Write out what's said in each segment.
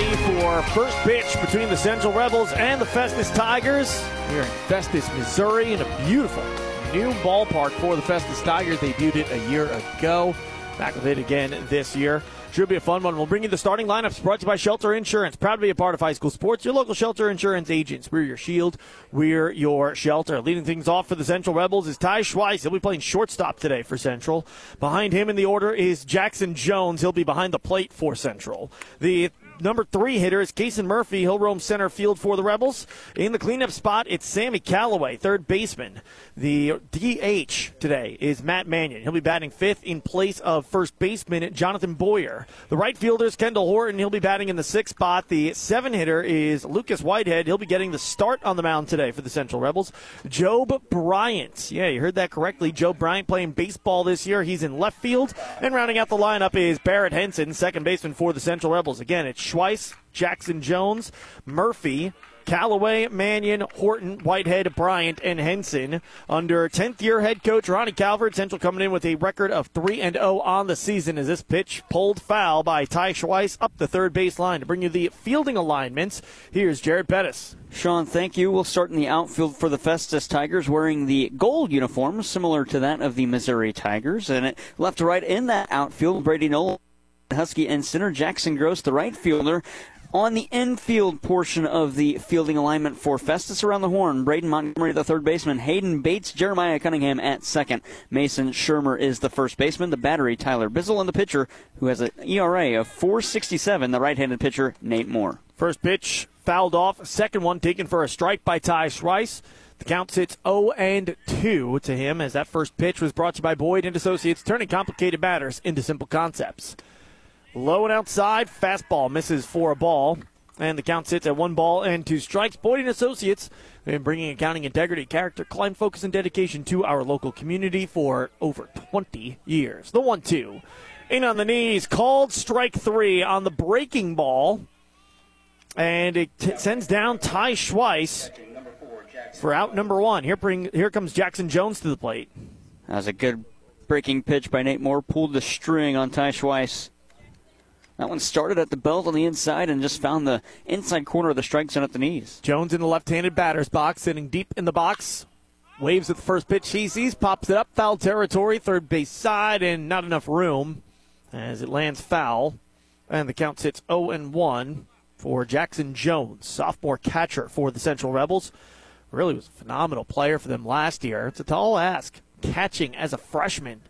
ready for first pitch between the Central Rebels and the Festus Tigers. Here in Festus, Missouri, in a beautiful new ballpark for the Festus Tigers. They debuted it a year ago. Back with it again this year. Should be a fun one. We'll bring you the starting lineups brought to you by Shelter Insurance. Proud to be a part of high school sports. Your local Shelter Insurance agents. We're your shield. We're your shelter. Leading things off for the Central Rebels is Ty Schweiss. He'll be playing shortstop today for Central. Behind him in the order is Jackson Jones. He'll be behind the plate for Central. The number three hitter is Kason Murphy. He'll roam center field for the Rebels. In the cleanup spot, it's Sammy Callaway, third baseman. The DH today is Matt Mannion. He'll be batting fifth in place of first baseman Jonathan Boyer. The right fielder is Kendall Horton. He'll be batting in the sixth spot. The seven hitter is Lucas Whitehead. He'll be getting the start on the mound today for the Central Rebels. Job Bryant. Yeah, you heard that correctly. Job Bryant playing baseball this year. He's in left field. And rounding out the lineup is Barrett Henson, second baseman for the Central Rebels. Again, it's Schweiss, Jackson Jones, Murphy, Callaway, Mannion, Horton, Whitehead, Bryant, and Henson. Under 10th year head coach Ronnie Calvert, Central coming in with a record of 3 and 0 on the season as this pitch pulled foul by Ty Schweiss up the third base line. To bring you the fielding alignments, here's Jared Pettis. Sean, thank you. We'll start in the outfield for the Festus Tigers wearing the gold uniform, similar to that of the Missouri Tigers. And left to right in that outfield, Brady Nolan. Husky and center Jackson Gross, the right fielder, on the infield portion of the fielding alignment for Festus around the horn, Braden Montgomery, the third baseman, Hayden Bates, Jeremiah Cunningham at second. Mason Shermer is the first baseman, the battery, Tyler Bizzle, and the pitcher, who has an ERA of 467, the right handed pitcher, Nate Moore. First pitch fouled off, second one taken for a strike by Ty Schweiss. The count sits 0 and 2 to him as that first pitch was brought to you by Boyd and Associates, turning complicated matters into simple concepts. Low and outside, fastball misses for a ball. And the count sits at one ball and two strikes. Boyd and Associates been bringing accounting integrity, character, client focus, and dedication to our local community for over 20 years. The one-two, in on the knees, called strike three on the breaking ball, and it t- sends down Ty Schweiss for out number one. Here, bring here comes Jackson Jones to the plate. That was a good breaking pitch by Nate Moore. Pulled the string on Ty Schweiss. That one started at the belt on the inside and just found the inside corner of the strike zone at the knees. Jones in the left-handed batter's box, sitting deep in the box. Waves at the first pitch he sees, pops it up, foul territory, third base side, and not enough room as it lands foul. And the count sits 0 and 1 for Jackson Jones, sophomore catcher for the Central Rebels. Really was a phenomenal player for them last year. It's a tall ask catching as a freshman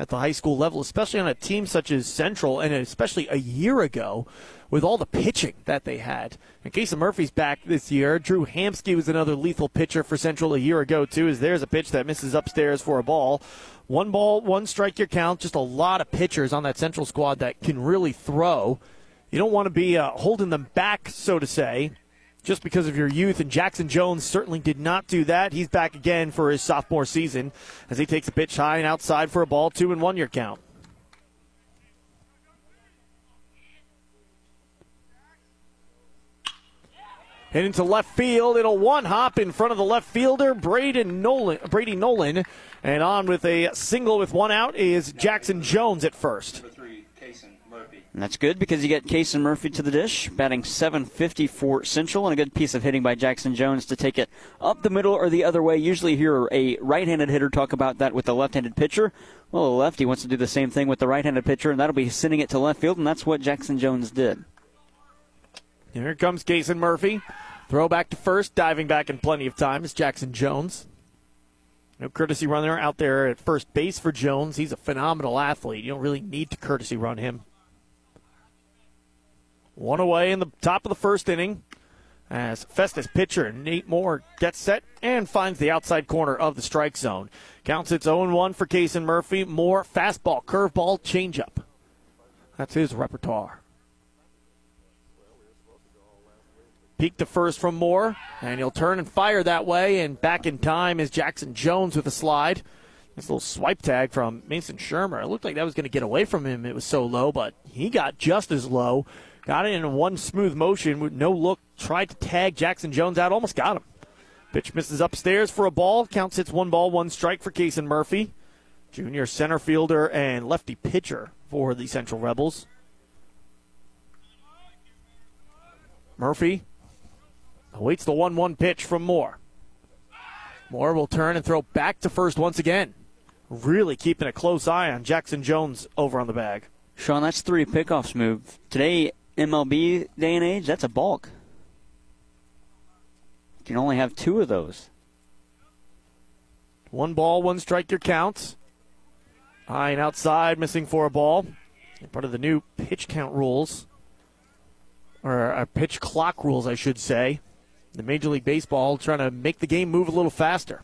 at the high school level, especially on a team such as Central, and especially a year ago with all the pitching that they had. In case of Murphy's back this year, Drew Hamsky was another lethal pitcher for Central a year ago, too, as there's a pitch that misses upstairs for a ball. One ball, one strike your count, just a lot of pitchers on that Central squad that can really throw. You don't want to be uh, holding them back, so to say just because of your youth. And Jackson Jones certainly did not do that. He's back again for his sophomore season as he takes a pitch high and outside for a ball, two and one year count. Hit into left field. It'll one hop in front of the left fielder, Braden Nolan, Brady Nolan. And on with a single with one out is Jackson Jones at first. And that's good because you get Kason Murphy to the dish, batting 750 for Central, and a good piece of hitting by Jackson Jones to take it up the middle or the other way. Usually hear a right-handed hitter talk about that with a left-handed pitcher. Well, the lefty wants to do the same thing with the right-handed pitcher, and that'll be sending it to left field, and that's what Jackson Jones did. Here comes Kason Murphy. Throw back to first, diving back in plenty of time is Jackson Jones. No courtesy runner out there at first base for Jones. He's a phenomenal athlete. You don't really need to courtesy run him. One away in the top of the first inning as Festus pitcher Nate Moore gets set and finds the outside corner of the strike zone. Counts it's 0 1 for Kason Murphy. Moore fastball, curveball, changeup. That's his repertoire. Peek to first from Moore, and he'll turn and fire that way. And back in time is Jackson Jones with a slide. This little swipe tag from Mason Shermer. It looked like that was going to get away from him. It was so low, but he got just as low Got it in one smooth motion with no look. Tried to tag Jackson Jones out. Almost got him. Pitch misses upstairs for a ball. Counts hits one ball, one strike for Kason Murphy. Junior center fielder and lefty pitcher for the Central Rebels. Murphy awaits the 1 1 pitch from Moore. Moore will turn and throw back to first once again. Really keeping a close eye on Jackson Jones over on the bag. Sean, that's three pickoffs move. Today, MLB day and age, that's a balk. You can only have two of those. One ball, one strike, your counts. High and outside, missing for a ball. Part of the new pitch count rules, or uh, pitch clock rules, I should say. The Major League Baseball trying to make the game move a little faster.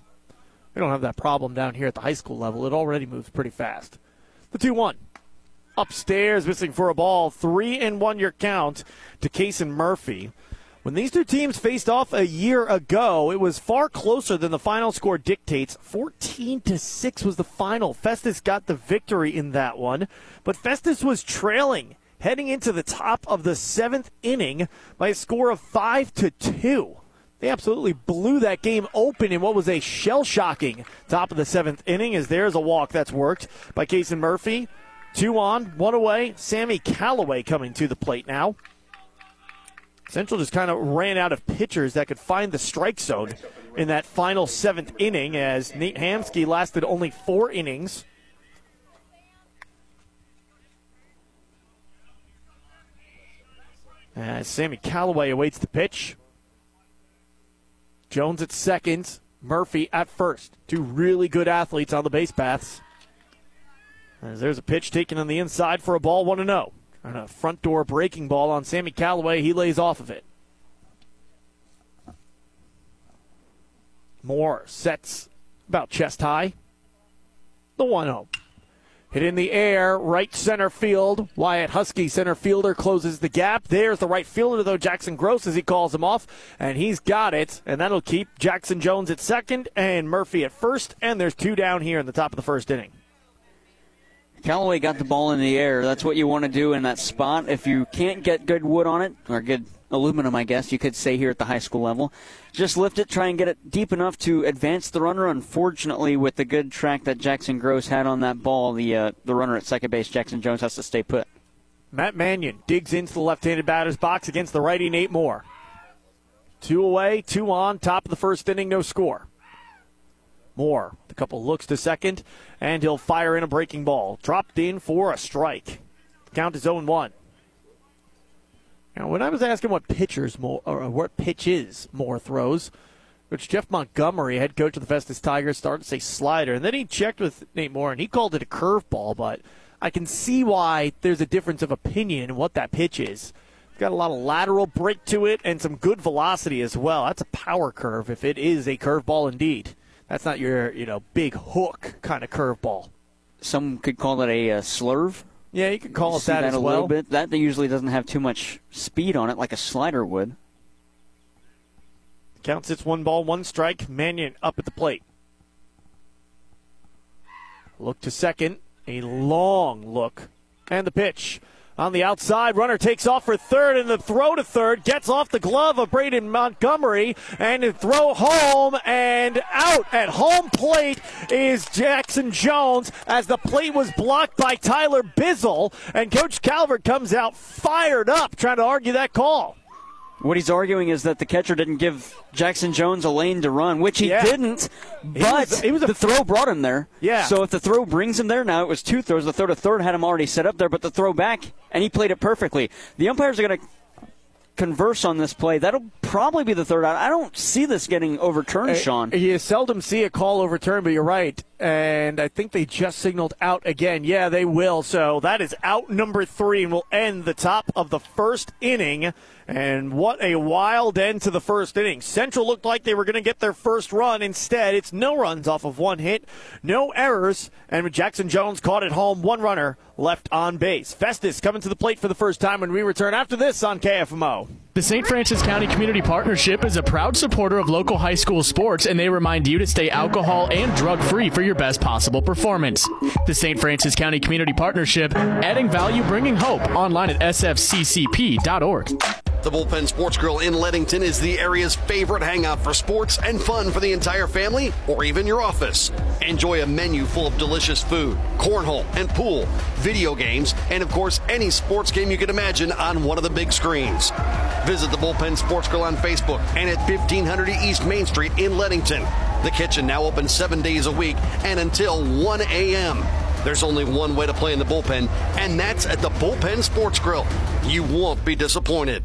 We don't have that problem down here at the high school level. It already moves pretty fast. The 2 1. Upstairs, missing for a ball. Three and one your count to Kason Murphy. When these two teams faced off a year ago, it was far closer than the final score dictates. 14 to 6 was the final. Festus got the victory in that one, but Festus was trailing heading into the top of the seventh inning by a score of 5 to 2. They absolutely blew that game open in what was a shell shocking top of the seventh inning, as there's a walk that's worked by Kason Murphy. Two on, one away. Sammy Callaway coming to the plate now. Central just kind of ran out of pitchers that could find the strike zone in that final seventh inning as Nate Hamsky lasted only four innings. As Sammy Callaway awaits the pitch. Jones at second, Murphy at first. Two really good athletes on the base paths. As there's a pitch taken on the inside for a ball, 1 0. And a front door breaking ball on Sammy Callaway. He lays off of it. Moore sets about chest high. The 1 0. Hit in the air, right center field. Wyatt Husky, center fielder, closes the gap. There's the right fielder, though, Jackson Gross, as he calls him off. And he's got it. And that'll keep Jackson Jones at second and Murphy at first. And there's two down here in the top of the first inning. Callaway got the ball in the air. That's what you want to do in that spot. If you can't get good wood on it, or good aluminum, I guess you could say here at the high school level, just lift it, try and get it deep enough to advance the runner. Unfortunately, with the good track that Jackson Gross had on that ball, the uh, the runner at second base, Jackson Jones, has to stay put. Matt Mannion digs into the left-handed batter's box against the righty Nate Moore. Two away, two on, top of the first inning, no score. Moore, a couple looks to second, and he'll fire in a breaking ball. Dropped in for a strike. Count is 0 1. Now, when I was asking what pitchers more, or what pitches Moore throws, which Jeff Montgomery, head coach of the Festus Tigers, started to say slider, and then he checked with Nate Moore and he called it a curveball. But I can see why there's a difference of opinion in what that pitch is. It's got a lot of lateral break to it and some good velocity as well. That's a power curve if it is a curveball indeed. That's not your you know big hook kind of curveball. Some could call it a, a slurve. Yeah, you could call it that, that as a well. little bit. That usually doesn't have too much speed on it, like a slider would. Count sits one ball, one strike. Mannion up at the plate. Look to second. A long look. And the pitch. On the outside, runner takes off for third, and the throw to third. Gets off the glove of Braden Montgomery, and throw home and out. At home plate is Jackson Jones as the plate was blocked by Tyler Bizzle, and Coach Calvert comes out fired up trying to argue that call. What he's arguing is that the catcher didn't give Jackson Jones a lane to run, which he Yeah. didn't. But was- he was a- the throw brought him there. Yeah. So if the throw brings him there, now it was two throws. The throw to third had him already set up there, but the throw back, and he played it perfectly. The umpires are going to converse on this play. That'll probably be the third out. I don't see this getting overturned, Sean. Uh, You seldom see a call overturned, but you're right. And I think they just signaled out again. Yeah, they will. So that is out number three, and will end the top of the first inning. And what a wild end to the first inning. Central looked like they were going to get their first run. Instead, it's no runs off of one hit, no errors, and Jackson Jones caught at home. One runner left on base. Festus coming to the plate for the first time when we return after this on KFMO. The St. Francis County Community Partnership is a proud supporter of local high school sports, and they remind you to stay alcohol and drug free for your best possible performance. The St. Francis County Community Partnership, adding value, bringing hope. Online at sfccp.org. The Bullpen Sports Grill in Leadington is the area's favorite hangout for sports and fun for the entire family or even your office. Enjoy a menu full of delicious food, cornhole and pool, video games, and of course, any sports game you can imagine on one of the big screens. Visit the Bullpen Sports Grill on Facebook and at 1500 East Main Street in Leadington. The kitchen now open seven days a week and until 1 a.m. There's only one way to play in the bullpen, and that's at the Bullpen Sports Grill. You won't be disappointed.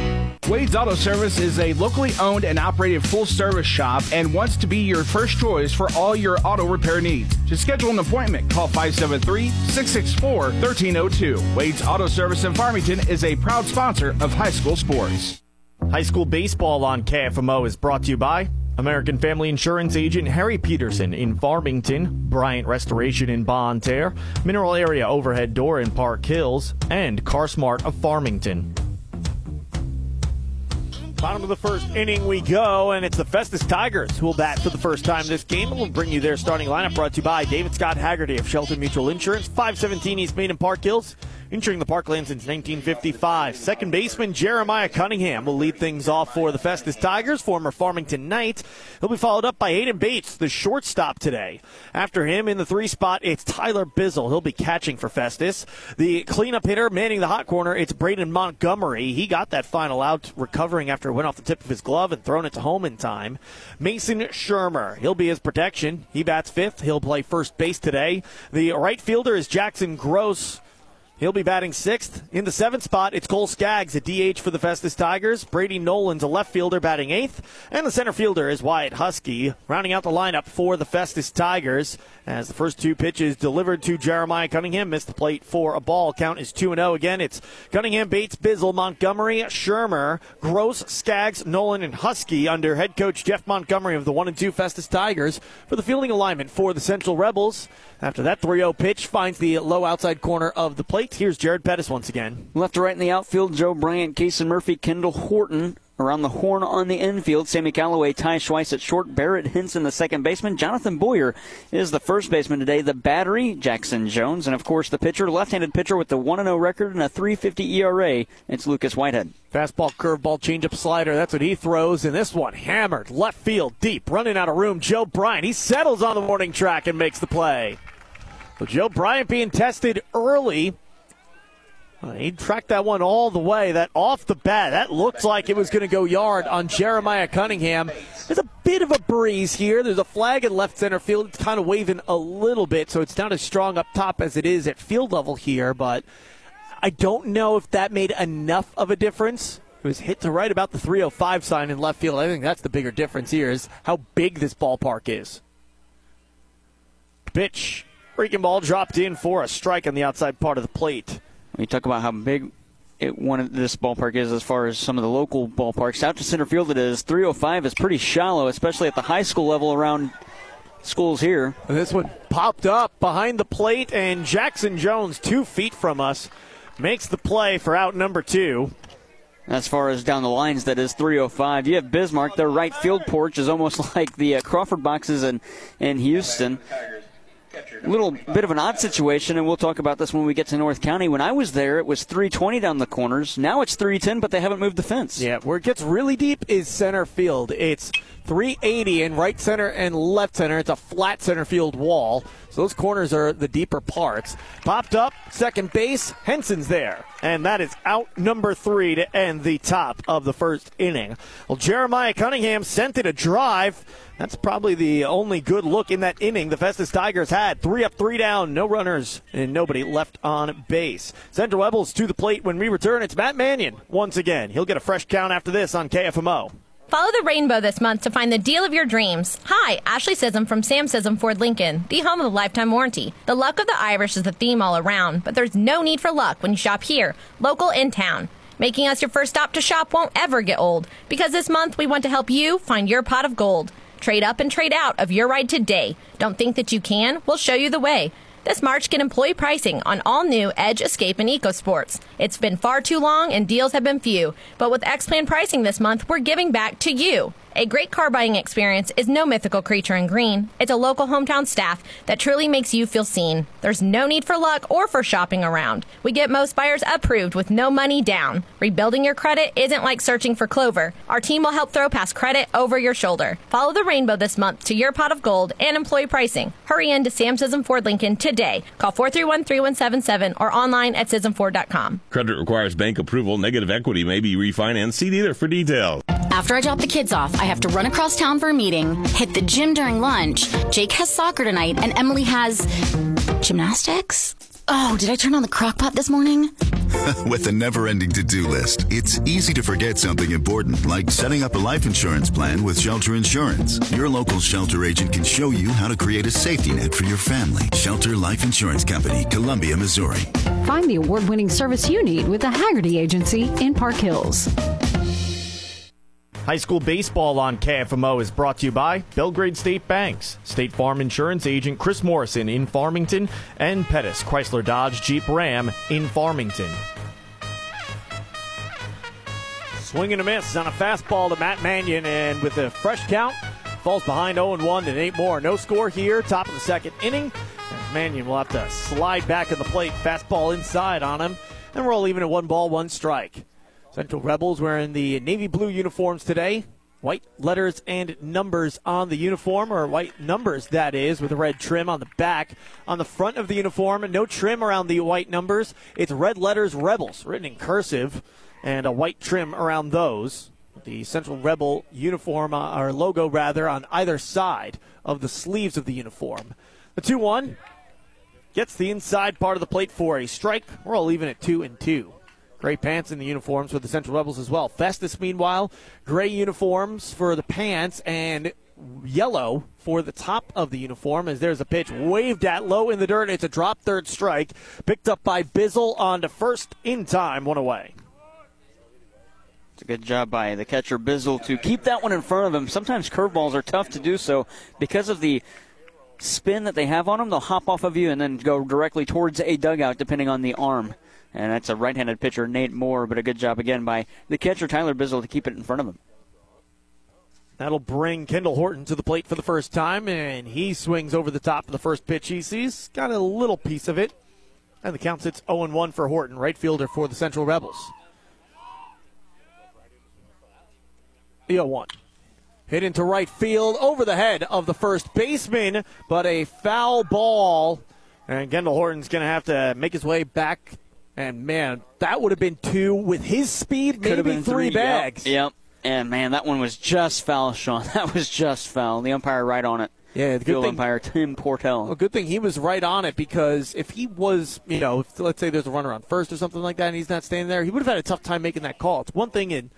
Wade's Auto Service is a locally owned and operated full service shop and wants to be your first choice for all your auto repair needs. To schedule an appointment, call 573 664 1302. Wade's Auto Service in Farmington is a proud sponsor of high school sports. High school baseball on KFMO is brought to you by American Family Insurance agent Harry Peterson in Farmington, Bryant Restoration in Bonne Terre, Mineral Area Overhead Door in Park Hills, and CarSmart of Farmington. Bottom of the first inning we go, and it's the Festus Tigers who will bat for the first time this game. We'll bring you their starting lineup brought to you by David Scott Haggerty of Shelter Mutual Insurance, 517 East Main and Park Hills insuring the parkland since 1955. Second baseman Jeremiah Cunningham will lead things off for the Festus Tigers, former Farmington Knight. He'll be followed up by Aiden Bates, the shortstop today. After him in the three spot, it's Tyler Bizzle. He'll be catching for Festus. The cleanup hitter manning the hot corner, it's Braden Montgomery. He got that final out, recovering after it went off the tip of his glove and thrown it to home in time. Mason Shermer, he'll be his protection. He bats fifth. He'll play first base today. The right fielder is Jackson Gross. He'll be batting sixth. In the seventh spot, it's Cole Skaggs, a DH for the Festus Tigers. Brady Nolan's a left fielder batting eighth. And the center fielder is Wyatt Husky, rounding out the lineup for the Festus Tigers. As the first two pitches delivered to Jeremiah Cunningham, missed the plate for a ball. Count is 2 0. Again, it's Cunningham, Bates, Bizzle, Montgomery, Shermer, Gross, Skaggs, Nolan, and Husky under head coach Jeff Montgomery of the 1 and 2 Festus Tigers for the fielding alignment for the Central Rebels. After that 3 0 pitch finds the low outside corner of the plate. Here's Jared Pettis once again. Left to right in the outfield, Joe Bryant, Casey Murphy, Kendall Horton. Around the horn on the infield, Sammy Callaway, Ty Schweiss at short, Barrett Henson, the second baseman. Jonathan Boyer is the first baseman today. The battery, Jackson Jones. And of course, the pitcher, left handed pitcher with the 1 0 record and a 350 ERA. It's Lucas Whitehead. Fastball, curveball, changeup, slider. That's what he throws. And this one hammered left field deep, running out of room. Joe Bryant. He settles on the warning track and makes the play. Joe Bryant being tested early. He tracked that one all the way. That off the bat, that looked like it was going to go yard on Jeremiah Cunningham. There's a bit of a breeze here. There's a flag in left center field. It's kind of waving a little bit, so it's not as strong up top as it is at field level here. But I don't know if that made enough of a difference. It was hit to right about the 305 sign in left field. I think that's the bigger difference here is how big this ballpark is. Pitch. Freaking ball dropped in for a strike on the outside part of the plate. We talk about how big it, one of this ballpark is as far as some of the local ballparks. Out to center field, it is 305 is pretty shallow, especially at the high school level around schools here. This one popped up behind the plate, and Jackson Jones, two feet from us, makes the play for out number two. As far as down the lines, that is 305. You have Bismarck. Their right field porch is almost like the uh, Crawford boxes in, in Houston little bit of an odd situation, and we'll talk about this when we get to North County. When I was there, it was 320 down the corners. Now it's 310, but they haven't moved the fence. Yeah, where it gets really deep is center field. It's 380 in right center and left center. It's a flat center field wall. So those corners are the deeper parts. Popped up, second base. Henson's there. And that is out number three to end the top of the first inning. Well, Jeremiah Cunningham sent it a drive. That's probably the only good look in that inning the Festus Tigers had. Three up, three down, no runners, and nobody left on base. Central Rebels to the plate when we return. It's Matt Mannion once again. He'll get a fresh count after this on KFMO. Follow the rainbow this month to find the deal of your dreams. Hi, Ashley Sism from Sam Sism Ford Lincoln, the home of the lifetime warranty. The luck of the Irish is the theme all around, but there's no need for luck when you shop here, local in town. Making us your first stop to shop won't ever get old, because this month we want to help you find your pot of gold. Trade up and trade out of your ride today. Don't think that you can? We'll show you the way. This March, get employee pricing on all new Edge, Escape, and EcoSports. It's been far too long and deals have been few, but with X Plan pricing this month, we're giving back to you. A great car buying experience is no mythical creature in green. It's a local hometown staff that truly makes you feel seen. There's no need for luck or for shopping around. We get most buyers approved with no money down. Rebuilding your credit isn't like searching for clover. Our team will help throw past credit over your shoulder. Follow the rainbow this month to your pot of gold and employee pricing. Hurry in to Sam Sism Ford Lincoln today. Call 431 3177 or online at SismFord.com. Credit requires bank approval. Negative equity may be refinanced. See dealer for details. After I drop the kids off, I have to run across town for a meeting, hit the gym during lunch. Jake has soccer tonight, and Emily has gymnastics. Oh, did I turn on the crock pot this morning? With a never ending to do list, it's easy to forget something important, like setting up a life insurance plan with Shelter Insurance. Your local shelter agent can show you how to create a safety net for your family. Shelter Life Insurance Company, Columbia, Missouri. Find the award winning service you need with the Haggerty Agency in Park Hills. High school baseball on KFMO is brought to you by Belgrade State Banks, State Farm Insurance agent Chris Morrison in Farmington, and Pettis Chrysler Dodge Jeep Ram in Farmington. Swing and a miss on a fastball to Matt Mannion, and with a fresh count, falls behind 0 1 to Nate Moore. No score here, top of the second inning. And Mannion will have to slide back in the plate, fastball inside on him, and we're all even at one ball, one strike. Central Rebels wearing the navy blue uniforms today. White letters and numbers on the uniform, or white numbers, that is, with a red trim on the back. On the front of the uniform, no trim around the white numbers. It's red letters Rebels, written in cursive, and a white trim around those. The Central Rebel uniform, uh, or logo rather, on either side of the sleeves of the uniform. The 2 1 gets the inside part of the plate for a strike. We're all even at 2 and 2. Gray pants in the uniforms for the Central Rebels as well. Festus, meanwhile, gray uniforms for the pants and yellow for the top of the uniform as there's a pitch waved at low in the dirt. It's a drop third strike. Picked up by Bizzle on to first in time, one away. It's a good job by the catcher Bizzle to keep that one in front of him. Sometimes curveballs are tough to do so because of the spin that they have on them. They'll hop off of you and then go directly towards a dugout depending on the arm. And that's a right handed pitcher, Nate Moore, but a good job again by the catcher, Tyler Bizzle, to keep it in front of him. That'll bring Kendall Horton to the plate for the first time, and he swings over the top of the first pitch he sees. Got a little piece of it. And the count sits 0 1 for Horton, right fielder for the Central Rebels. The 0 1. Hit into right field over the head of the first baseman, but a foul ball. And Kendall Horton's going to have to make his way back. And man, that would have been two with his speed, Could have maybe been three, bags. Yep. yep. And man, that one was just foul, Sean. That was just foul. The umpire right on it. Yeah, the good Field thing, umpire Tim Portell. Well, good thing he was right on it because if he was, you know, if, let's say there's a runner on first or something like that, and he's not standing there, he would have had a tough time making that call. It's one thing in,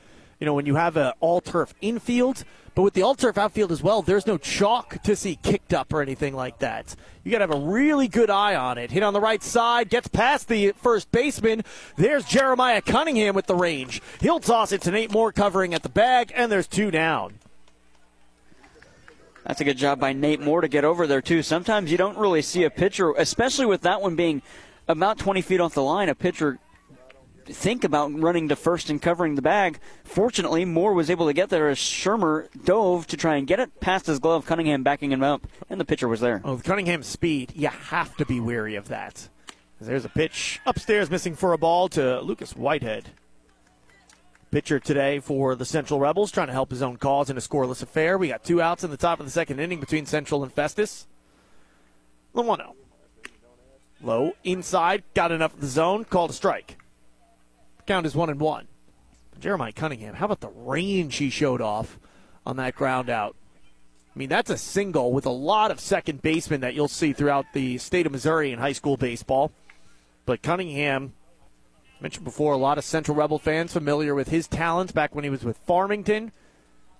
you know, when you have an all turf infield, but with the all turf outfield as well, there's no chalk to see kicked up or anything like that. You got to have a really good eye on it. Hit on the right side, gets past the first baseman. There's Jeremiah Cunningham with the range. He'll toss it to Nate Moore covering at the bag, and there's two down. That's a good job by Nate Moore to get over there, too. Sometimes you don't really see a pitcher, especially with that one being about 20 feet off the line, a pitcher think about running to first and covering the bag. Fortunately, Moore was able to get there as Shermer dove to try and get it past his glove, Cunningham backing him up, and the pitcher was there. Oh, with Cunningham's speed, you have to be wary of that. There's a pitch upstairs missing for a ball to Lucas Whitehead. Pitcher today for the Central Rebels, trying to help his own cause in a scoreless affair. We got two outs in the top of the second inning between Central and Festus. The 1 0. Low, inside, got enough of the zone, called a strike. Count is 1 and 1. Jeremiah Cunningham, how about the range he showed off on that ground out? I mean, that's a single with a lot of second basemen that you'll see throughout the state of Missouri in high school baseball. But Cunningham, mentioned before, a lot of Central Rebel fans familiar with his talents back when he was with Farmington.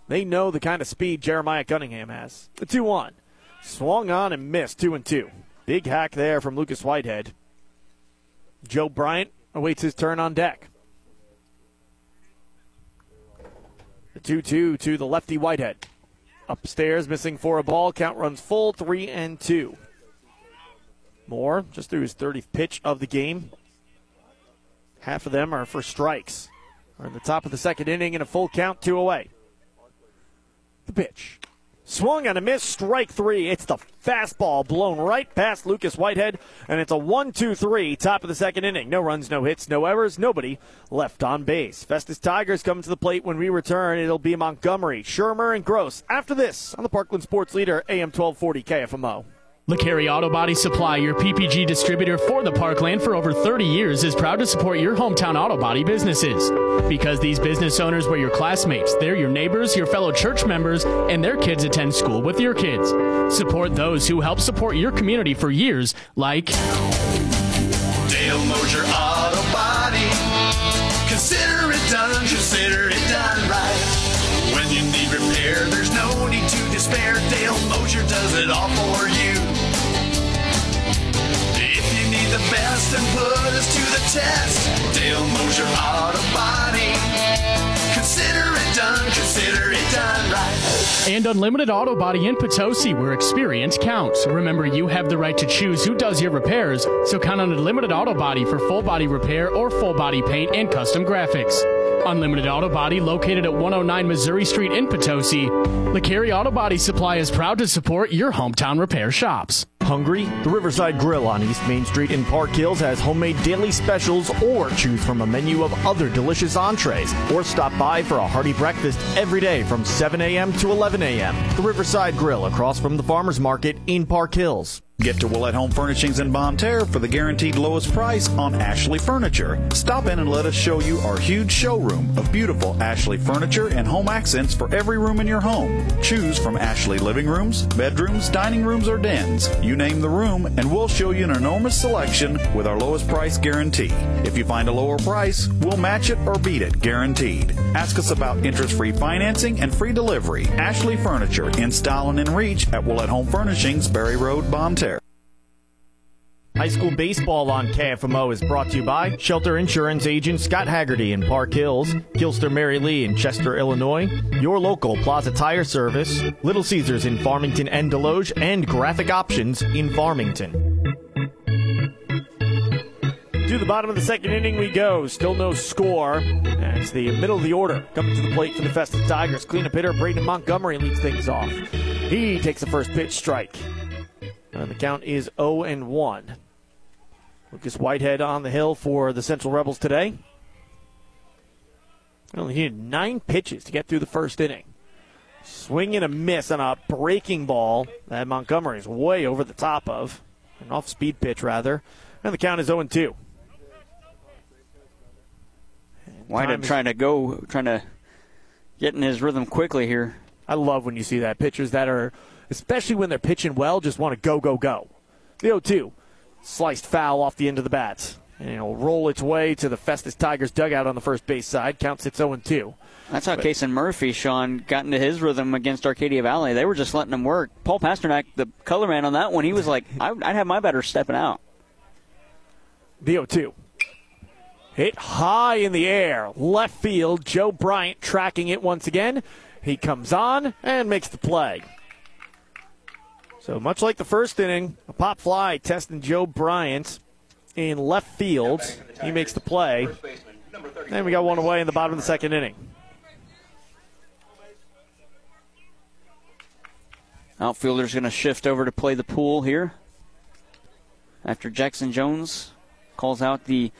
They know the kind of speed Jeremiah Cunningham has. The 2 1. Swung on and missed 2 and 2. Big hack there from Lucas Whitehead. Joe Bryant awaits his turn on deck. 2 2 to the lefty Whitehead. Upstairs, missing for a ball. Count runs full, 3 and 2. Moore just threw his 30th pitch of the game. Half of them are for strikes. We're in the top of the second inning and a full count, two away. The pitch. Swung and a miss, strike three. It's the fastball blown right past Lucas Whitehead, and it's a 1 2 3, top of the second inning. No runs, no hits, no errors, nobody left on base. Festus Tigers come to the plate when we return. It'll be Montgomery, Shermer, and Gross after this on the Parkland Sports Leader, AM 1240 KFMO. LeCarry Auto Body Supply, your PPG distributor for the Parkland for over 30 years, is proud to support your hometown auto body businesses. Because these business owners were your classmates, they're your neighbors, your fellow church members, and their kids attend school with your kids. Support those who help support your community for years, like Dale Mosier Auto Body. Consider it done, consider it done right. When you need repair, there's no need to despair. Dale Mosier does it all for you. Best and put us to the test, Dale Mosier Auto Body. Consider it done, consider it done right. And Unlimited Auto Body in Potosi, where experience counts. Remember, you have the right to choose who does your repairs, so count on Unlimited Auto Body for full body repair or full body paint and custom graphics. Unlimited Auto Body, located at 109 Missouri Street in Potosi. LeCarry Auto Body Supply is proud to support your hometown repair shops. Hungry? The Riverside Grill on East Main Street in Park Hills has homemade daily specials or choose from a menu of other delicious entrees or stop by for a hearty breakfast every day from 7 a.m. to 11 a.m. The Riverside Grill across from the Farmers Market in Park Hills. Get to Willett Home Furnishings in Bonne Terre for the guaranteed lowest price on Ashley Furniture. Stop in and let us show you our huge showroom of beautiful Ashley furniture and home accents for every room in your home. Choose from Ashley living rooms, bedrooms, dining rooms, or dens. You name the room, and we'll show you an enormous selection with our lowest price guarantee. If you find a lower price, we'll match it or beat it, guaranteed. Ask us about interest free financing and free delivery. Ashley Furniture in style and in reach at Willett Home Furnishings, Berry Road, Bonne Terre. High school baseball on KFMO is brought to you by Shelter Insurance Agent Scott Haggerty in Park Hills, Gilster Mary Lee in Chester, Illinois, your local Plaza Tire Service, Little Caesars in Farmington and Desloge, and Graphic Options in Farmington. To the bottom of the second inning we go. Still no score. It's the middle of the order. Coming to the plate for the Festus Tigers. Cleanup hitter Braden Montgomery leads things off. He takes the first pitch strike. And the count is 0 and 1. Lucas Whitehead on the hill for the Central Rebels today. Only needed nine pitches to get through the first inning. Swing and a miss on a breaking ball that Montgomery is way over the top of. An off speed pitch, rather. And the count is 0 2. Whitehead trying to go, trying to get in his rhythm quickly here. I love when you see that. Pitchers that are, especially when they're pitching well, just want to go, go, go. The 0 2. Sliced foul off the end of the bat. And it'll roll its way to the Festus Tigers dugout on the first base side. Counts it's 0 2. That's how Kason Murphy, Sean, got into his rhythm against Arcadia Valley. They were just letting him work. Paul Pasternak, the color man on that one, he was like, I'd have my better stepping out. The 0 2. Hit high in the air. Left field. Joe Bryant tracking it once again. He comes on and makes the play. So, much like the first inning, a pop fly testing Joe Bryant in left field. He makes the play. And we got one away in the bottom of the second inning. Outfielder's going to shift over to play the pool here. After Jackson Jones calls out the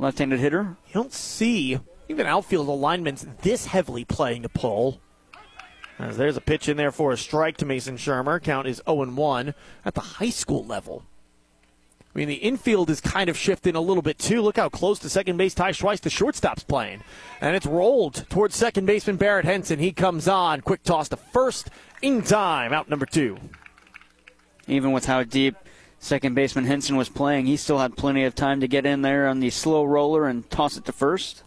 left handed hitter. You don't see even outfield alignments this heavily playing the pull. As there's a pitch in there for a strike to Mason Shermer. Count is 0 1 at the high school level. I mean, the infield is kind of shifting a little bit too. Look how close to second base Ty Schweiss, the shortstop's playing. And it's rolled towards second baseman Barrett Henson. He comes on. Quick toss to first in time. Out number two. Even with how deep second baseman Henson was playing, he still had plenty of time to get in there on the slow roller and toss it to first.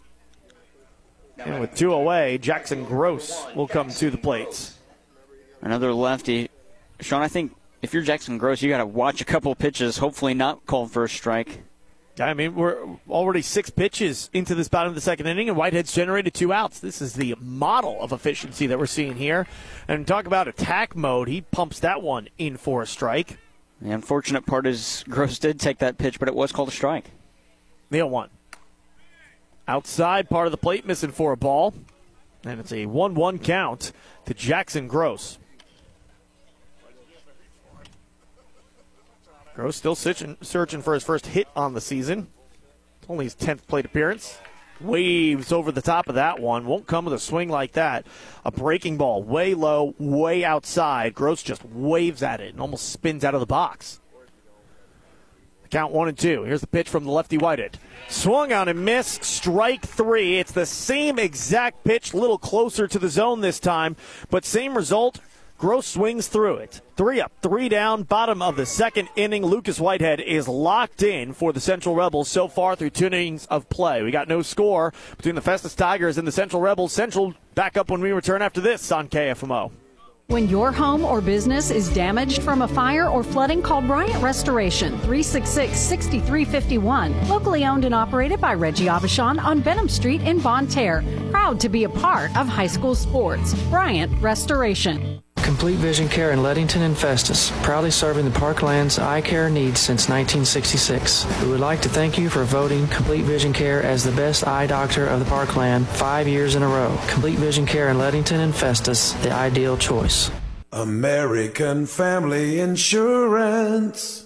And with two away, Jackson Gross will come to the plate. Another lefty. Sean, I think if you're Jackson Gross, you got to watch a couple pitches, hopefully not called for a strike. I mean, we're already six pitches into this bottom of the second inning, and Whitehead's generated two outs. This is the model of efficiency that we're seeing here. And talk about attack mode. He pumps that one in for a strike. The unfortunate part is Gross did take that pitch, but it was called a strike. Neil one. Outside part of the plate, missing for a ball. And it's a 1 1 count to Jackson Gross. Gross still searching, searching for his first hit on the season. Only his 10th plate appearance. Waves over the top of that one. Won't come with a swing like that. A breaking ball, way low, way outside. Gross just waves at it and almost spins out of the box. Count one and two. Here's the pitch from the lefty Whitehead. Swung on and missed. Strike three. It's the same exact pitch, a little closer to the zone this time, but same result. Gross swings through it. Three up, three down, bottom of the second inning. Lucas Whitehead is locked in for the Central Rebels so far through two innings of play. We got no score between the Festus Tigers and the Central Rebels. Central back up when we return after this on KFMO. When your home or business is damaged from a fire or flooding, call Bryant Restoration 366 6351. Locally owned and operated by Reggie Abishon on Benham Street in Bonne Terre. Proud to be a part of high school sports. Bryant Restoration. Complete Vision Care in Leadington and Festus, proudly serving the Parkland's eye care needs since 1966. We would like to thank you for voting Complete Vision Care as the best eye doctor of the Parkland five years in a row. Complete Vision Care in Leadington and Festus, the ideal choice. American Family Insurance.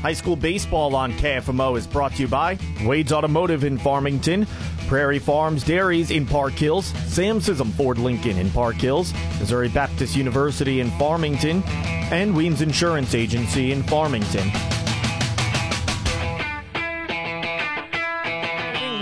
High school baseball on KFMO is brought to you by Wade's Automotive in Farmington, Prairie Farms Dairies in Park Hills, Sam Sism Ford Lincoln in Park Hills, Missouri Baptist University in Farmington, and Weems Insurance Agency in Farmington.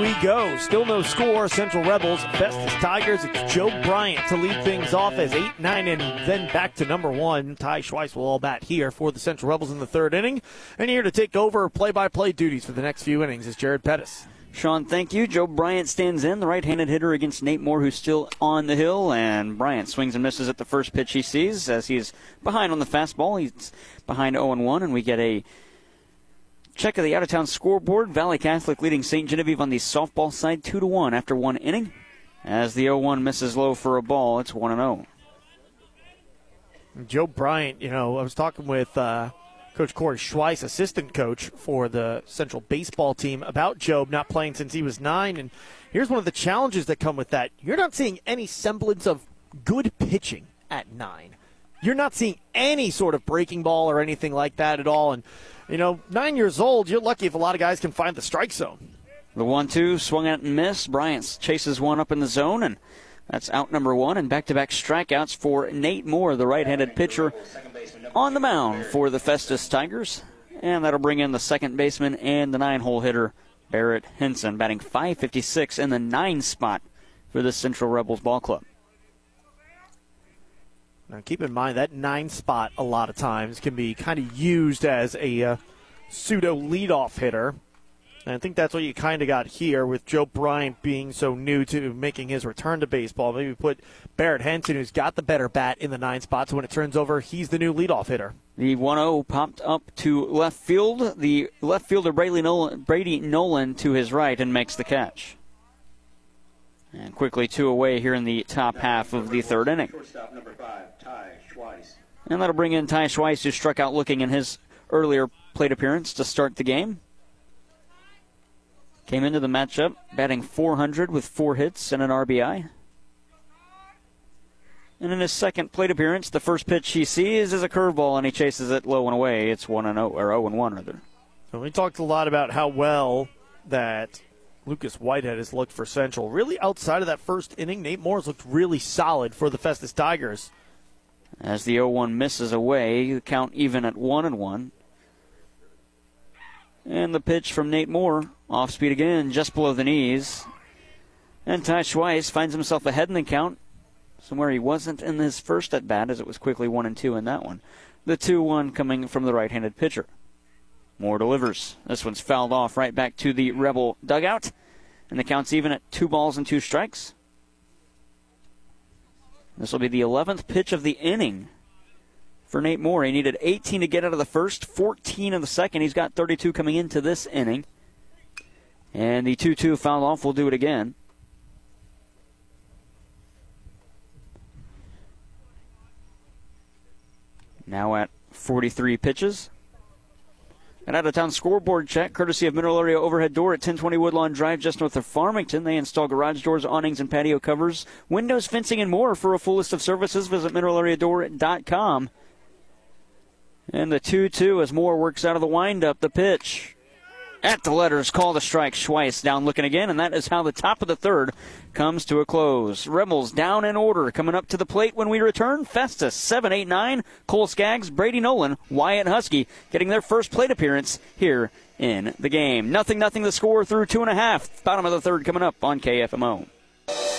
We go. Still no score. Central Rebels, Festus Tigers. It's Joe Bryant to lead things off as 8 9 and then back to number one. Ty Schweiss will all bat here for the Central Rebels in the third inning. And here to take over play by play duties for the next few innings is Jared Pettis. Sean, thank you. Joe Bryant stands in, the right handed hitter against Nate Moore, who's still on the hill. And Bryant swings and misses at the first pitch he sees as he's behind on the fastball. He's behind 0 1, and we get a check of the out of town scoreboard. Valley Catholic leading St. Genevieve on the softball side 2 to 1 after one inning. As the 0 1 misses low for a ball, it's 1 0. Joe Bryant, you know, I was talking with uh, Coach Corey Schweiss, assistant coach for the Central baseball team, about Job not playing since he was nine. And here's one of the challenges that come with that you're not seeing any semblance of good pitching at nine. You're not seeing any sort of breaking ball or anything like that at all. And you know, nine years old, you're lucky if a lot of guys can find the strike zone. The one two swung out and missed. Bryant chases one up in the zone, and that's out number one. And back to back strikeouts for Nate Moore, the right handed pitcher, on the mound for the Festus Tigers. And that'll bring in the second baseman and the nine hole hitter, Barrett Henson, batting 556 in the nine spot for the Central Rebels Ball Club. Now, keep in mind that nine spot a lot of times can be kind of used as a uh, pseudo leadoff hitter. And I think that's what you kind of got here with Joe Bryant being so new to making his return to baseball. Maybe put Barrett Henson, who's got the better bat, in the nine spot. So when it turns over, he's the new leadoff hitter. The 1 0 popped up to left field. The left fielder, Brady Nolan, Brady Nolan, to his right and makes the catch. And quickly two away here in the top half of the third inning. And that'll bring in Ty Schweiss, who struck out looking in his earlier plate appearance to start the game. Came into the matchup batting 400 with four hits and an RBI. And in his second plate appearance, the first pitch he sees is a curveball, and he chases it low and away. It's one and 0 or 0 and 1 rather. So we talked a lot about how well that Lucas Whitehead has looked for Central. Really, outside of that first inning, Nate Moore's looked really solid for the Festus Tigers. As the 0-1 misses away, the count even at 1 and 1. And the pitch from Nate Moore, off speed again, just below the knees. And Ty Schweiss finds himself ahead in the count, somewhere he wasn't in his first at bat, as it was quickly 1 and 2 in that one. The 2 1 coming from the right handed pitcher. Moore delivers. This one's fouled off right back to the Rebel dugout. And the count's even at two balls and two strikes. This will be the 11th pitch of the inning for Nate Moore. He needed 18 to get out of the first, 14 in the second. He's got 32 coming into this inning. And the 2 2 foul off will do it again. Now at 43 pitches. An out of town scoreboard check, courtesy of Mineral Area Overhead Door at 1020 Woodlawn Drive, just north of Farmington. They install garage doors, awnings, and patio covers, windows, fencing, and more. For a full list of services, visit mineralareadoor.com. And the 2 2 as Moore works out of the windup. The pitch at the letters, call the strike. Schweiss down looking again, and that is how the top of the third comes to a close. Rebels down in order. Coming up to the plate when we return. Festus 7 8 9. Cole Skaggs, Brady Nolan, Wyatt Husky getting their first plate appearance here in the game. Nothing, nothing the score through two and a half. Bottom of the third coming up on KFMO.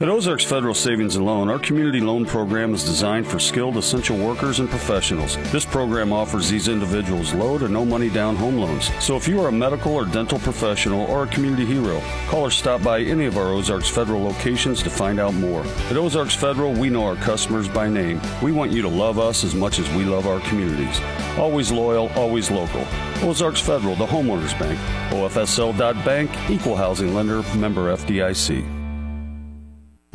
At Ozarks Federal Savings and Loan, our community loan program is designed for skilled essential workers and professionals. This program offers these individuals low to no money down home loans. So if you are a medical or dental professional or a community hero, call or stop by any of our Ozarks Federal locations to find out more. At Ozarks Federal, we know our customers by name. We want you to love us as much as we love our communities. Always loyal, always local. Ozarks Federal, the homeowners bank. OFSL.bank, equal housing lender, member FDIC.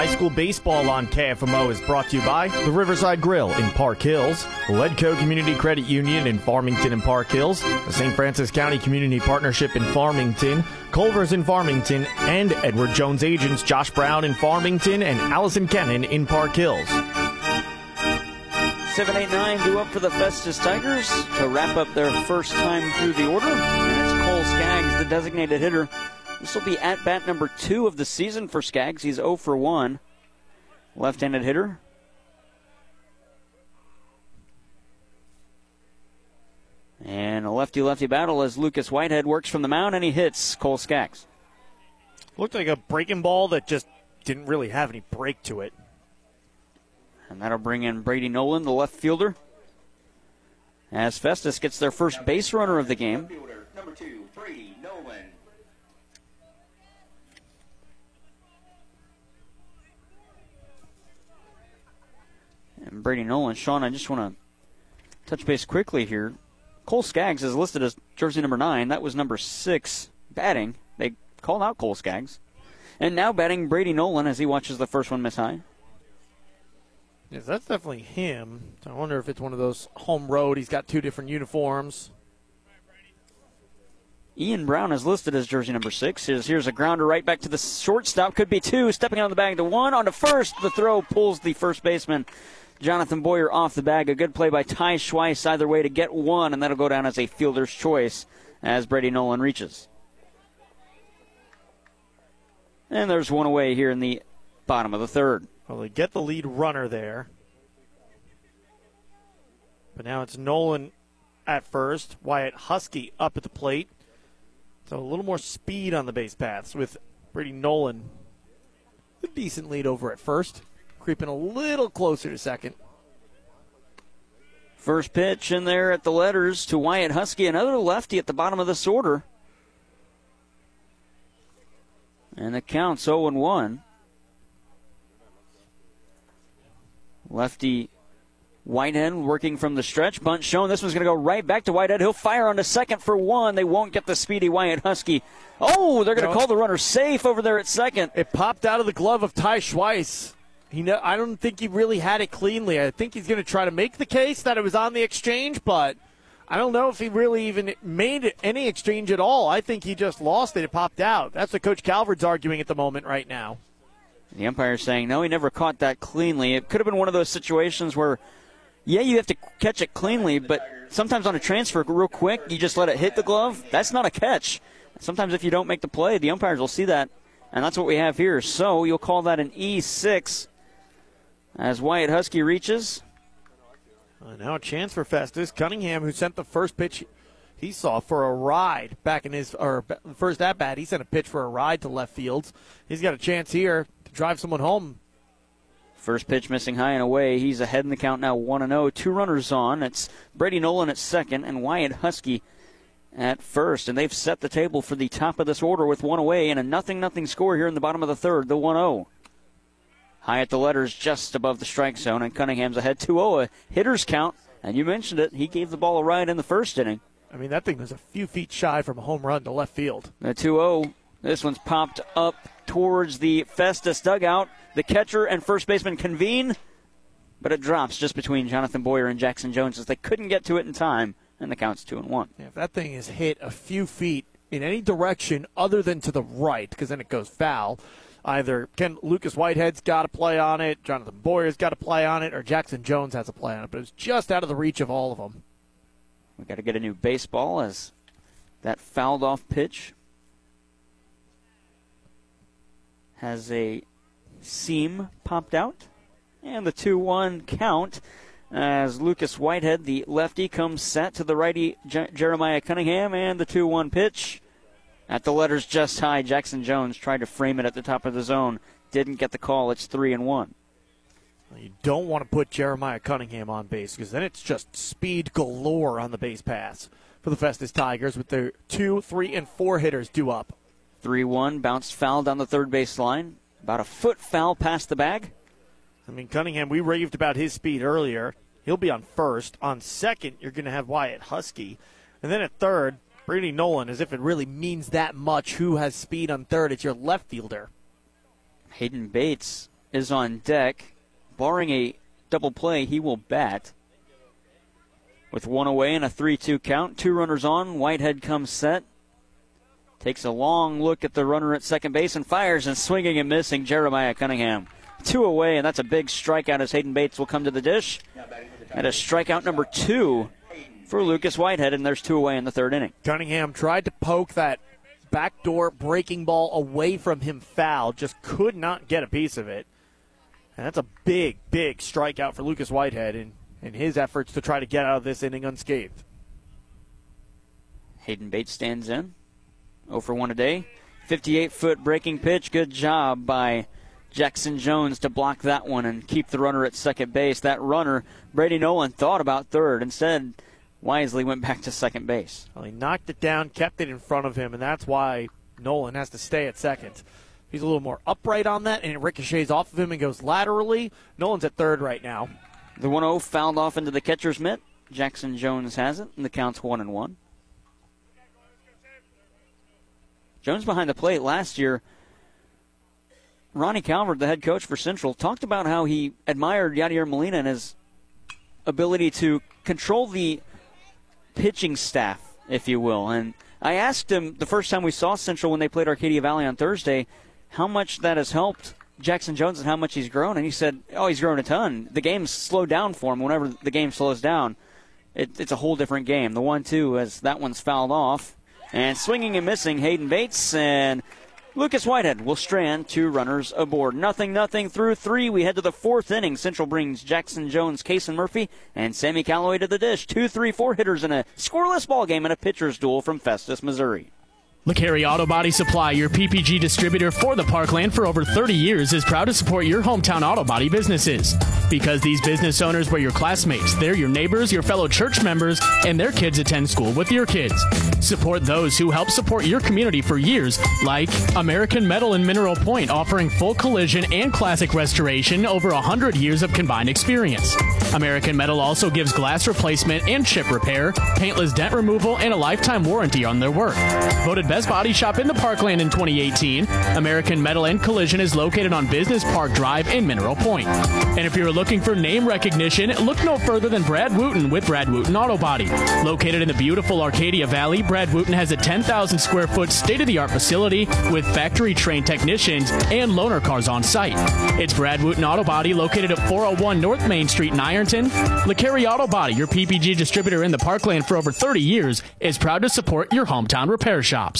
High school baseball on KFMO is brought to you by the Riverside Grill in Park Hills, Ledco Community Credit Union in Farmington and Park Hills, the St. Francois County Community Partnership in Farmington, Culver's in Farmington, and Edward Jones agents Josh Brown in Farmington and Allison Kennan in Park Hills. 789 due up for the Festus Tigers to wrap up their first time through the order. And it's Cole Skaggs, the designated hitter. This will be at bat number two of the season for Skaggs. He's 0 for 1. Left handed hitter. And a lefty lefty battle as Lucas Whitehead works from the mound and he hits Cole Skaggs. Looked like a breaking ball that just didn't really have any break to it. And that'll bring in Brady Nolan, the left fielder. As Festus gets their first base runner of the game. Number two, And Brady Nolan. Sean, I just want to touch base quickly here. Cole Skaggs is listed as jersey number nine. That was number six batting. They called out Cole Skaggs. And now batting Brady Nolan as he watches the first one miss high. Yes, that's definitely him. I wonder if it's one of those home road. He's got two different uniforms. Ian Brown is listed as jersey number six. Here's, here's a grounder right back to the shortstop. Could be two. Stepping out of the bag to one. On to first. The throw pulls the first baseman, Jonathan Boyer, off the bag. A good play by Ty Schweiss either way to get one, and that'll go down as a fielder's choice as Brady Nolan reaches. And there's one away here in the bottom of the third. Well, they get the lead runner there. But now it's Nolan at first. Wyatt Husky up at the plate. So a little more speed on the base paths with Brady Nolan. A decent lead over at first. Creeping a little closer to second. First pitch in there at the letters to Wyatt Husky, another lefty at the bottom of this order. And the count's 0 and 1. Lefty Whitehead working from the stretch. Bunt shown. This one's going to go right back to Whitehead. He'll fire on the second for one. They won't get the speedy Wyatt Husky. Oh, they're going to No. call the runner safe over there at second. It popped out of the glove of Ty Schweiss. He I don't think he really had it cleanly. I think he's going to try to make the case that it was on the exchange, but I don't know if he really even made any exchange at all. I think he just lost it. It popped out. That's what Coach Calvert's arguing at the moment right now. The umpire is saying, no, he never caught that cleanly. It could have been one of those situations where, yeah, you have to catch it cleanly, but sometimes on a transfer, real quick, you just let it hit the glove. That's not a catch. Sometimes if you don't make the play, the umpires will see that, and that's what we have here. So you'll call that an E6 as Wyatt Husky reaches. Uh, now a chance for Festus. Cunningham, who sent the first pitch he saw for a ride back in his or first at bat, he sent a pitch for a ride to left field. He's got a chance here to drive someone home. First pitch missing high and away. He's ahead in the count now, 1 0. Two runners on. It's Brady Nolan at second and Wyatt Husky at first. And they've set the table for the top of this order with one away and a nothing nothing score here in the bottom of the third, the 1 0. High at the letters just above the strike zone, and Cunningham's ahead 2 0. A hitter's count, and you mentioned it. He gave the ball a ride in the first inning. I mean, that thing was a few feet shy from a home run to left field. The 2 0. This one's popped up towards the Festus dugout. The catcher and first baseman convene, but it drops just between Jonathan Boyer and Jackson Jones as they couldn't get to it in time, and the count's 2 and 1. Yeah, if that thing is hit a few feet in any direction other than to the right, because then it goes foul, either Ken Lucas Whitehead's got to play on it, Jonathan Boyer's got to play on it, or Jackson Jones has to play on it. But it's just out of the reach of all of them. We got to get a new baseball as that fouled off pitch has a seam popped out, and the 2-1 count. As Lucas Whitehead, the lefty, comes set to the righty J- Jeremiah Cunningham, and the 2 1 pitch at the letters just high, Jackson Jones tried to frame it at the top of the zone. Didn't get the call. It's three and one. You don't want to put Jeremiah Cunningham on base because then it's just speed galore on the base pass for the Festus Tigers with their two, three, and four hitters due up. 3 1, bounced foul down the third base line. About a foot foul past the bag. I mean, Cunningham, we raved about his speed earlier. He'll be on first. On second, you're going to have Wyatt Husky. And then at third, Brady Nolan, as if it really means that much who has speed on third. It's your left fielder. Hayden Bates is on deck. Barring a double play, he will bat. With one away and a 3 2 count, two runners on. Whitehead comes set. Takes a long look at the runner at second base and fires and swinging and missing Jeremiah Cunningham. Two away, and that's a big strikeout as Hayden Bates will come to the dish. And a strikeout number two for Lucas Whitehead, and there's two away in the third inning. Cunningham tried to poke that backdoor breaking ball away from him foul, just could not get a piece of it. And that's a big, big strikeout for Lucas Whitehead in, in his efforts to try to get out of this inning unscathed. Hayden Bates stands in. 0 for 1 a day. 58 foot breaking pitch. Good job by Jackson Jones to block that one and keep the runner at second base. That runner, Brady Nolan, thought about third. Instead, wisely went back to second base. Well, he knocked it down, kept it in front of him, and that's why Nolan has to stay at second. He's a little more upright on that, and it ricochets off of him and goes laterally. Nolan's at third right now. The 1 0 fouled off into the catcher's mitt. Jackson Jones has it, and the count's 1 and 1. Jones behind the plate last year. Ronnie Calvert, the head coach for Central, talked about how he admired Yadier Molina and his ability to control the pitching staff, if you will. And I asked him the first time we saw Central when they played Arcadia Valley on Thursday how much that has helped Jackson Jones and how much he's grown. And he said, Oh, he's grown a ton. The game's slowed down for him. Whenever the game slows down, it, it's a whole different game. The 1 2, as that one's fouled off. And swinging and missing, Hayden Bates and Lucas Whitehead will strand two runners aboard. Nothing, nothing through three. We head to the fourth inning. Central brings Jackson Jones, Kason Murphy, and Sammy Callaway to the dish. Two, three, four hitters in a scoreless ball game and a pitcher's duel from Festus, Missouri. LeCarry Auto Body Supply, your PPG distributor for the Parkland for over 30 years, is proud to support your hometown auto body businesses. Because these business owners were your classmates, they're your neighbors, your fellow church members, and their kids attend school with your kids. Support those who help support your community for years, like American Metal and Mineral Point, offering full collision and classic restoration over 100 years of combined experience. American Metal also gives glass replacement and chip repair, paintless dent removal, and a lifetime warranty on their work. Voted best body shop in the Parkland in 2018, American Metal and Collision is located on Business Park Drive in Mineral Point. And if you're looking for name recognition, look no further than Brad Wooten with Brad Wooten Auto Body. Located in the beautiful Arcadia Valley, Brad Wooten has a 10,000 square foot state of the art facility with factory trained technicians and loaner cars on site. It's Brad Wooten Auto Body located at 401 North Main Street in Ironton. LeCarry Auto Body, your PPG distributor in the Parkland for over 30 years, is proud to support your hometown repair shops.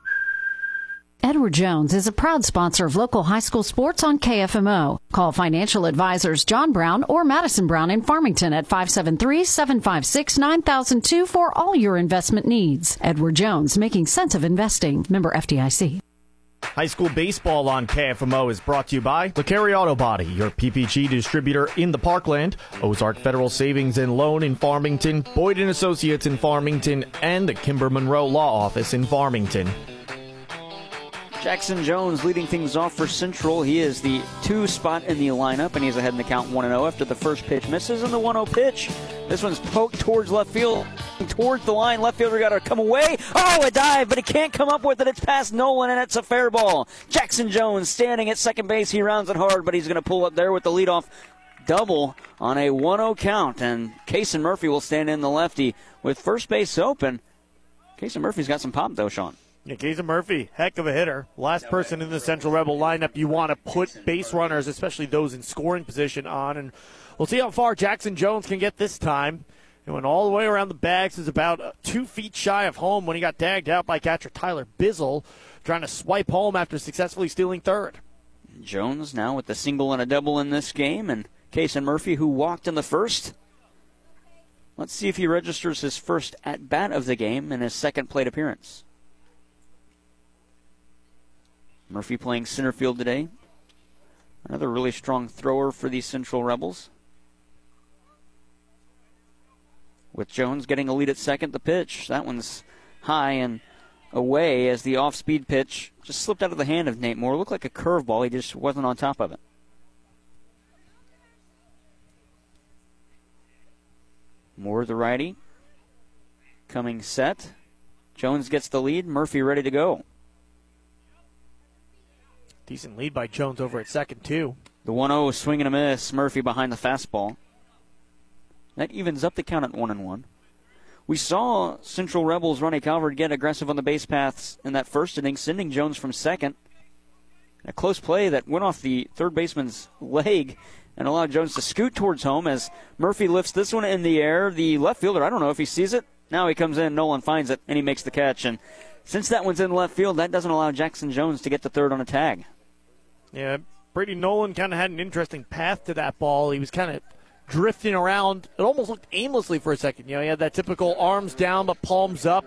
Edward Jones is a proud sponsor of local high school sports on KFMO. Call financial advisors John Brown or Madison Brown in Farmington at 573-756-9002 for all your investment needs. Edward Jones, making sense of investing. Member FDIC. High school baseball on KFMO is brought to you by LeCarry Auto Body, your PPG distributor in the Parkland, Ozark Federal Savings and Loan in Farmington, Boyd Associates in Farmington, and the Kimber Monroe Law Office in Farmington. Jackson Jones leading things off for Central. He is the two spot in the lineup, and he's ahead in the count 1 0 after the first pitch misses in the 1 0 pitch. This one's poked towards left field, towards the line. Left fielder got to come away. Oh, a dive, but he can't come up with it. It's past Nolan, and it's a fair ball. Jackson Jones standing at second base. He rounds it hard, but he's going to pull up there with the leadoff double on a 1 0 count. And Kason Murphy will stand in the lefty with first base open. Kason Murphy's got some pop, though, Sean. Yeah, Kason Murphy, heck of a hitter. Last person in the Central Rebel lineup you want to put base runners, especially those in scoring position, on. And we'll see how far Jackson Jones can get this time. He went all the way around the bags, is about two feet shy of home when he got tagged out by catcher Tyler Bizzle, trying to swipe home after successfully stealing third. Jones now with the single and a double in this game, and Kason Murphy, who walked in the first. Let's see if he registers his first at bat of the game in his second plate appearance. Murphy playing center field today. Another really strong thrower for these Central Rebels. With Jones getting a lead at second, the pitch. That one's high and away as the off speed pitch just slipped out of the hand of Nate Moore. Looked like a curveball. He just wasn't on top of it. Moore, the righty, coming set. Jones gets the lead. Murphy ready to go. Decent lead by Jones over at second, too. The 1 0 swing and a miss. Murphy behind the fastball. That evens up the count at 1 and 1. We saw Central Rebels Ronnie Calvert get aggressive on the base paths in that first inning, sending Jones from second. A close play that went off the third baseman's leg and allowed Jones to scoot towards home as Murphy lifts this one in the air. The left fielder, I don't know if he sees it. Now he comes in, Nolan finds it, and he makes the catch. And since that one's in left field, that doesn't allow Jackson Jones to get to third on a tag. Yeah, Brady Nolan kind of had an interesting path to that ball. He was kind of drifting around. It almost looked aimlessly for a second. You know, he had that typical arms down but palms up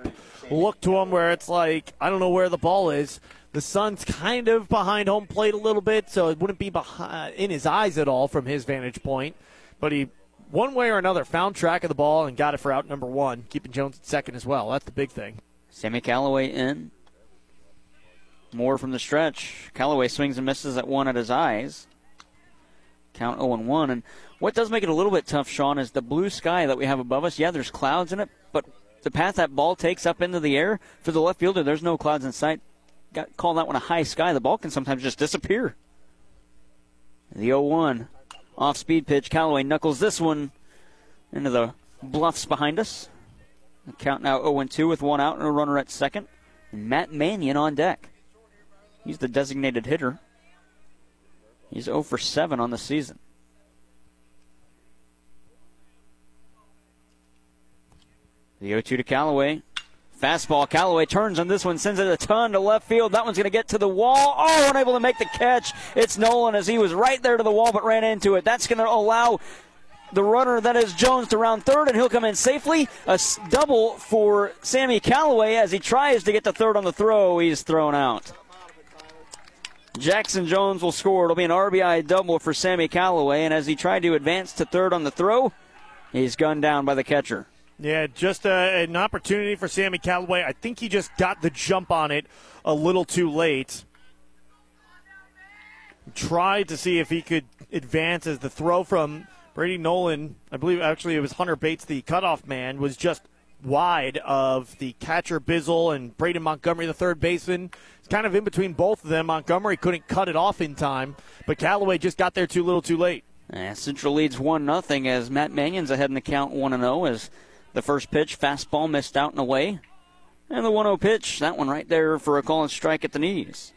look to him where it's like, I don't know where the ball is. The sun's kind of behind home plate a little bit, so it wouldn't be behind, in his eyes at all from his vantage point. But he, one way or another, found track of the ball and got it for out number one, keeping Jones at second as well. That's the big thing. Sammy Callaway in. More from the stretch. Callaway swings and misses at one at his eyes. Count 0 1. And what does make it a little bit tough, Sean, is the blue sky that we have above us. Yeah, there's clouds in it, but the path that ball takes up into the air for the left fielder, there's no clouds in sight. Got call that one a high sky. The ball can sometimes just disappear. The 0 1. Off speed pitch. Callaway knuckles this one into the bluffs behind us. The count now 0 2 with one out and a runner at second. And Matt Mannion on deck. He's the designated hitter. He's 0 for 7 on the season. The 0 2 to Callaway. Fastball. Callaway turns on this one, sends it a ton to left field. That one's going to get to the wall. Oh, unable to make the catch. It's Nolan as he was right there to the wall but ran into it. That's going to allow the runner that is Jones to round third, and he'll come in safely. A double for Sammy Callaway as he tries to get to third on the throw. He's thrown out. Jackson Jones will score. It'll be an RBI double for Sammy Callaway, and as he tried to advance to third on the throw, he's gunned down by the catcher. Yeah, just an opportunity for Sammy Callaway. I think he just got the jump on it a little too late. Tried to see if he could advance as the throw from Brady Nolan, I believe actually it was Hunter Bates, the cutoff man, was just wide of the catcher Bizzle and Braden Montgomery, the third baseman. It's kind of in between both of them. Montgomery couldn't cut it off in time, but Callaway just got there too little too late. And Central leads 1 0 as Matt Mannion's ahead in the count 1 0 as the first pitch, fastball missed out and away. And the 1 0 pitch, that one right there for a call and strike at the knees.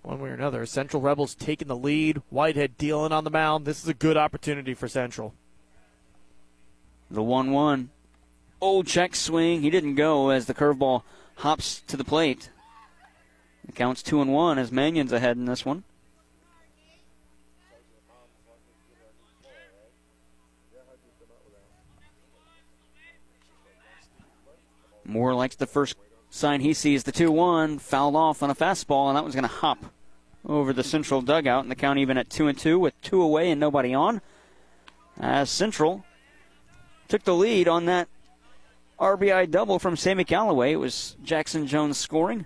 One way or another, Central Rebels taking the lead. Whitehead dealing on the mound. This is a good opportunity for Central. The 1 1. Old check swing. He didn't go as the curveball hops to the plate. It counts 2 and 1 as Mannion's ahead in this one. Moore likes the first sign he sees the 2 1, fouled off on a fastball, and that one's going to hop over the Central dugout, and the count even at 2 and 2 with two away and nobody on. As Central took the lead on that RBI double from Sammy Callaway. It was Jackson Jones scoring.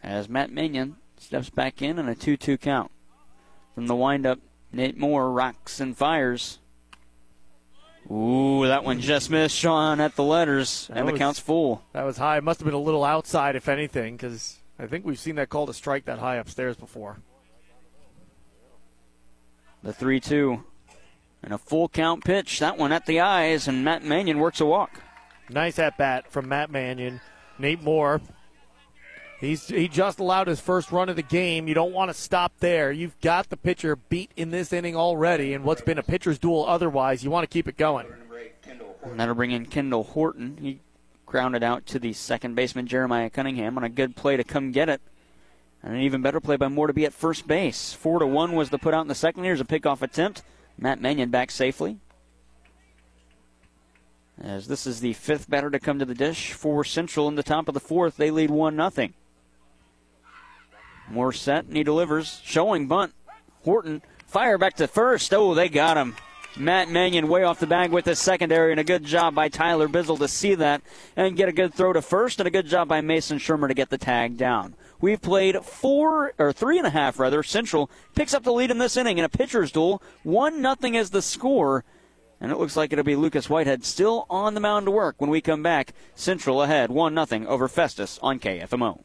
As Matt Mannion steps back in on a 2 2 count. From the windup, Nate Moore rocks and fires. Ooh, that one just missed Sean at the letters, and was, the count's full. That was high. It must have been a little outside, if anything, because I think we've seen that call to strike that high upstairs before. The 3 2. And a full count pitch. That one at the eyes, and Matt Mannion works a walk. Nice at bat from Matt Mannion. Nate Moore. He's he just allowed his first run of the game. You don't want to stop there. You've got the pitcher beat in this inning already, and what's been a pitcher's duel otherwise. You want to keep it going. And that'll bring in Kendall Horton. He grounded out to the second baseman Jeremiah Cunningham on a good play to come get it. And an even better play by Moore to be at first base. Four to one was the put out in the second. Here's a pickoff attempt. Matt Mannion back safely. As this is the fifth batter to come to the dish for Central in the top of the fourth, they lead one nothing. More set and he delivers, showing bunt. Horton fire back to first. Oh, they got him. Matt Mannion way off the bag with his secondary, and a good job by Tyler Bizzle to see that and get a good throw to first, and a good job by Mason Shermer to get the tag down. We've played four or three and a half rather. Central picks up the lead in this inning in a pitcher's duel. One nothing is the score. And it looks like it'll be Lucas Whitehead still on the mound to work when we come back. Central ahead, 1 0 over Festus on KFMO.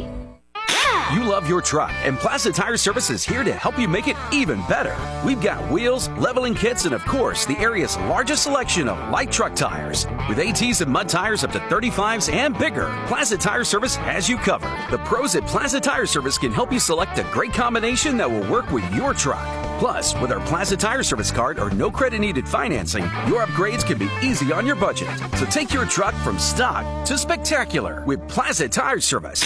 You love your truck, and Plaza Tire Service is here to help you make it even better. We've got wheels, leveling kits, and of course, the area's largest selection of light truck tires. With ATs and mud tires up to 35s and bigger, Plaza Tire Service has you covered. The pros at Plaza Tire Service can help you select a great combination that will work with your truck. Plus, with our Plaza Tire Service card or no credit needed financing, your upgrades can be easy on your budget. So take your truck from stock to spectacular with Plaza Tire Service.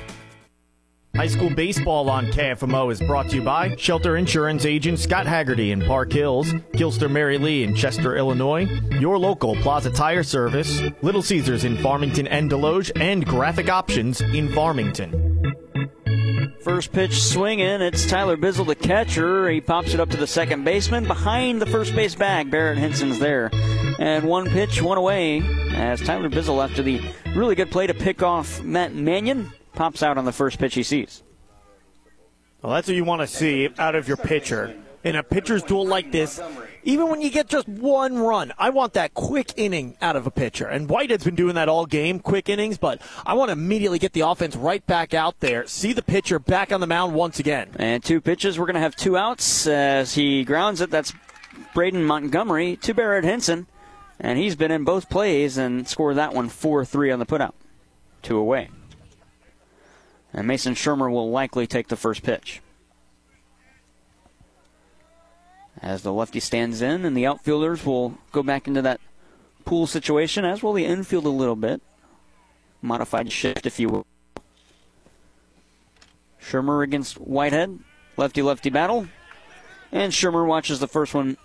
High school baseball on KFMO is brought to you by Shelter Insurance agent Scott Haggerty in Park Hills, Gilster Mary Lee in Chester, Illinois, your local Plaza Tire Service, Little Caesars in Farmington and Desloge, and Graphic Options in Farmington. First pitch swinging. It's Tyler Bizzle, the catcher. He pops it up to the second baseman behind the first base bag. Barrett Henson's there. And one pitch, one away as Tyler Bizzle, after the really good play to pick off Matt Mannion, pops out on the first pitch he sees. Well, that's what you want to see out of your pitcher. In a pitcher's duel like this, even when you get just one run, I want that quick inning out of a pitcher. And Whitehead's been doing that all game, quick innings, but I want to immediately get the offense right back out there, see the pitcher back on the mound once again. And two pitches, we're going to have two outs as he grounds it. That's Braden Montgomery to Barrett Henson. And he's been in both plays and scored that one 4 3 on the putout. Two away. And Mason Shermer will likely take the first pitch. As the lefty stands in, and the outfielders will go back into that pool situation, as will the infield a little bit. Modified shift, if you will. Shermer against Whitehead. Lefty lefty battle. And Shermer watches the first one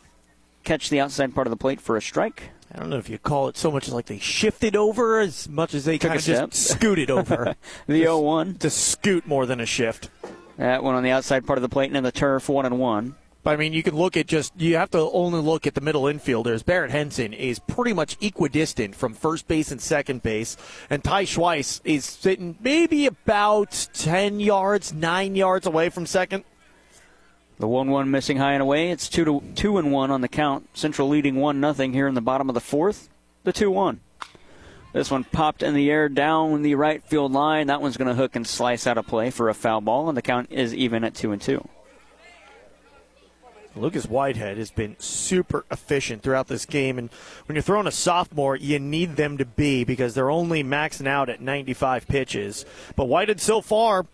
catch the outside part of the plate for a strike. I don't know if you call it so much as like they shifted over as much as they Took kind of just scooted over. The Just- 0 1. To scoot more than a shift. That one on the outside part of the plate and in the turf, 1 and 1. But I mean, you can look at just, you have to only look at the middle infielders. Barrett Henson is pretty much equidistant from first base and second base. And Ty Schweiss is sitting maybe about 10 yards, 9 yards away from second. The 1 1 missing high and away. It's 2 to 2 and 1 on the count. Central leading 1 0 here in the bottom of the fourth. The 2 1. This one popped in the air down the right field line. That one's going to hook and slice out of play for a foul ball, and the count is even at 2 and 2. Lucas Whitehead has been super efficient throughout this game. And when you're throwing a sophomore, you need them to be because they're only maxing out at 95 pitches. But Whitehead so far,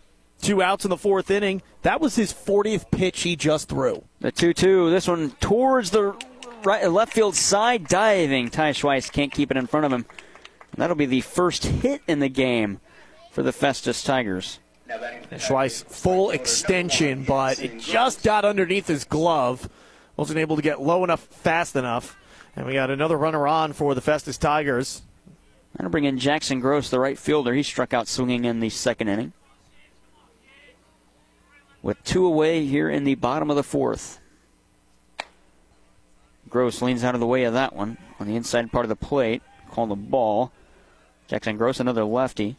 two outs in the fourth inning. That was his 40th pitch he just threw. The 2 2. This one towards the right left field side, diving. Ty Schweiss can't keep it in front of him. That'll be the first hit in the game for the Festus Tigers. Schweiss full extension, but it just got underneath his glove. Wasn't able to get low enough, fast enough. And we got another runner on for the Festus Tigers. That'll bring in Jackson Gross, the right fielder. He struck out swinging in the second inning. With two away here in the bottom of the fourth. Gross leans out of the way of that one on the inside part of the plate. Call the ball. Jackson Gross, another lefty.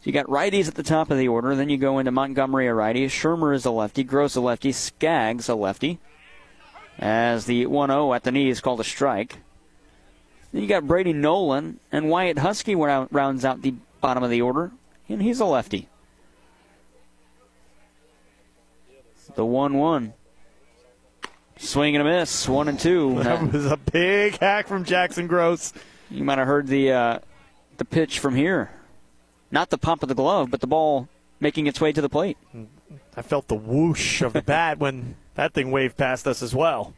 So you got righties at the top of the order. Then you go into Montgomery, a righty. Shermer is a lefty. Gross, a lefty. Skaggs, a lefty. As the 1 0 at the knee is called a strike. Then you got Brady Nolan and Wyatt Husky rounds out the bottom of the order, and he's a lefty. The 1 1. Swing and a miss, 1 and 2. That was a big hack from Jackson Gross. You might have heard the uh, the pitch from here. Not the pop of the glove, but the ball making its way to the plate. I felt the whoosh of the bat when that thing waved past us as well.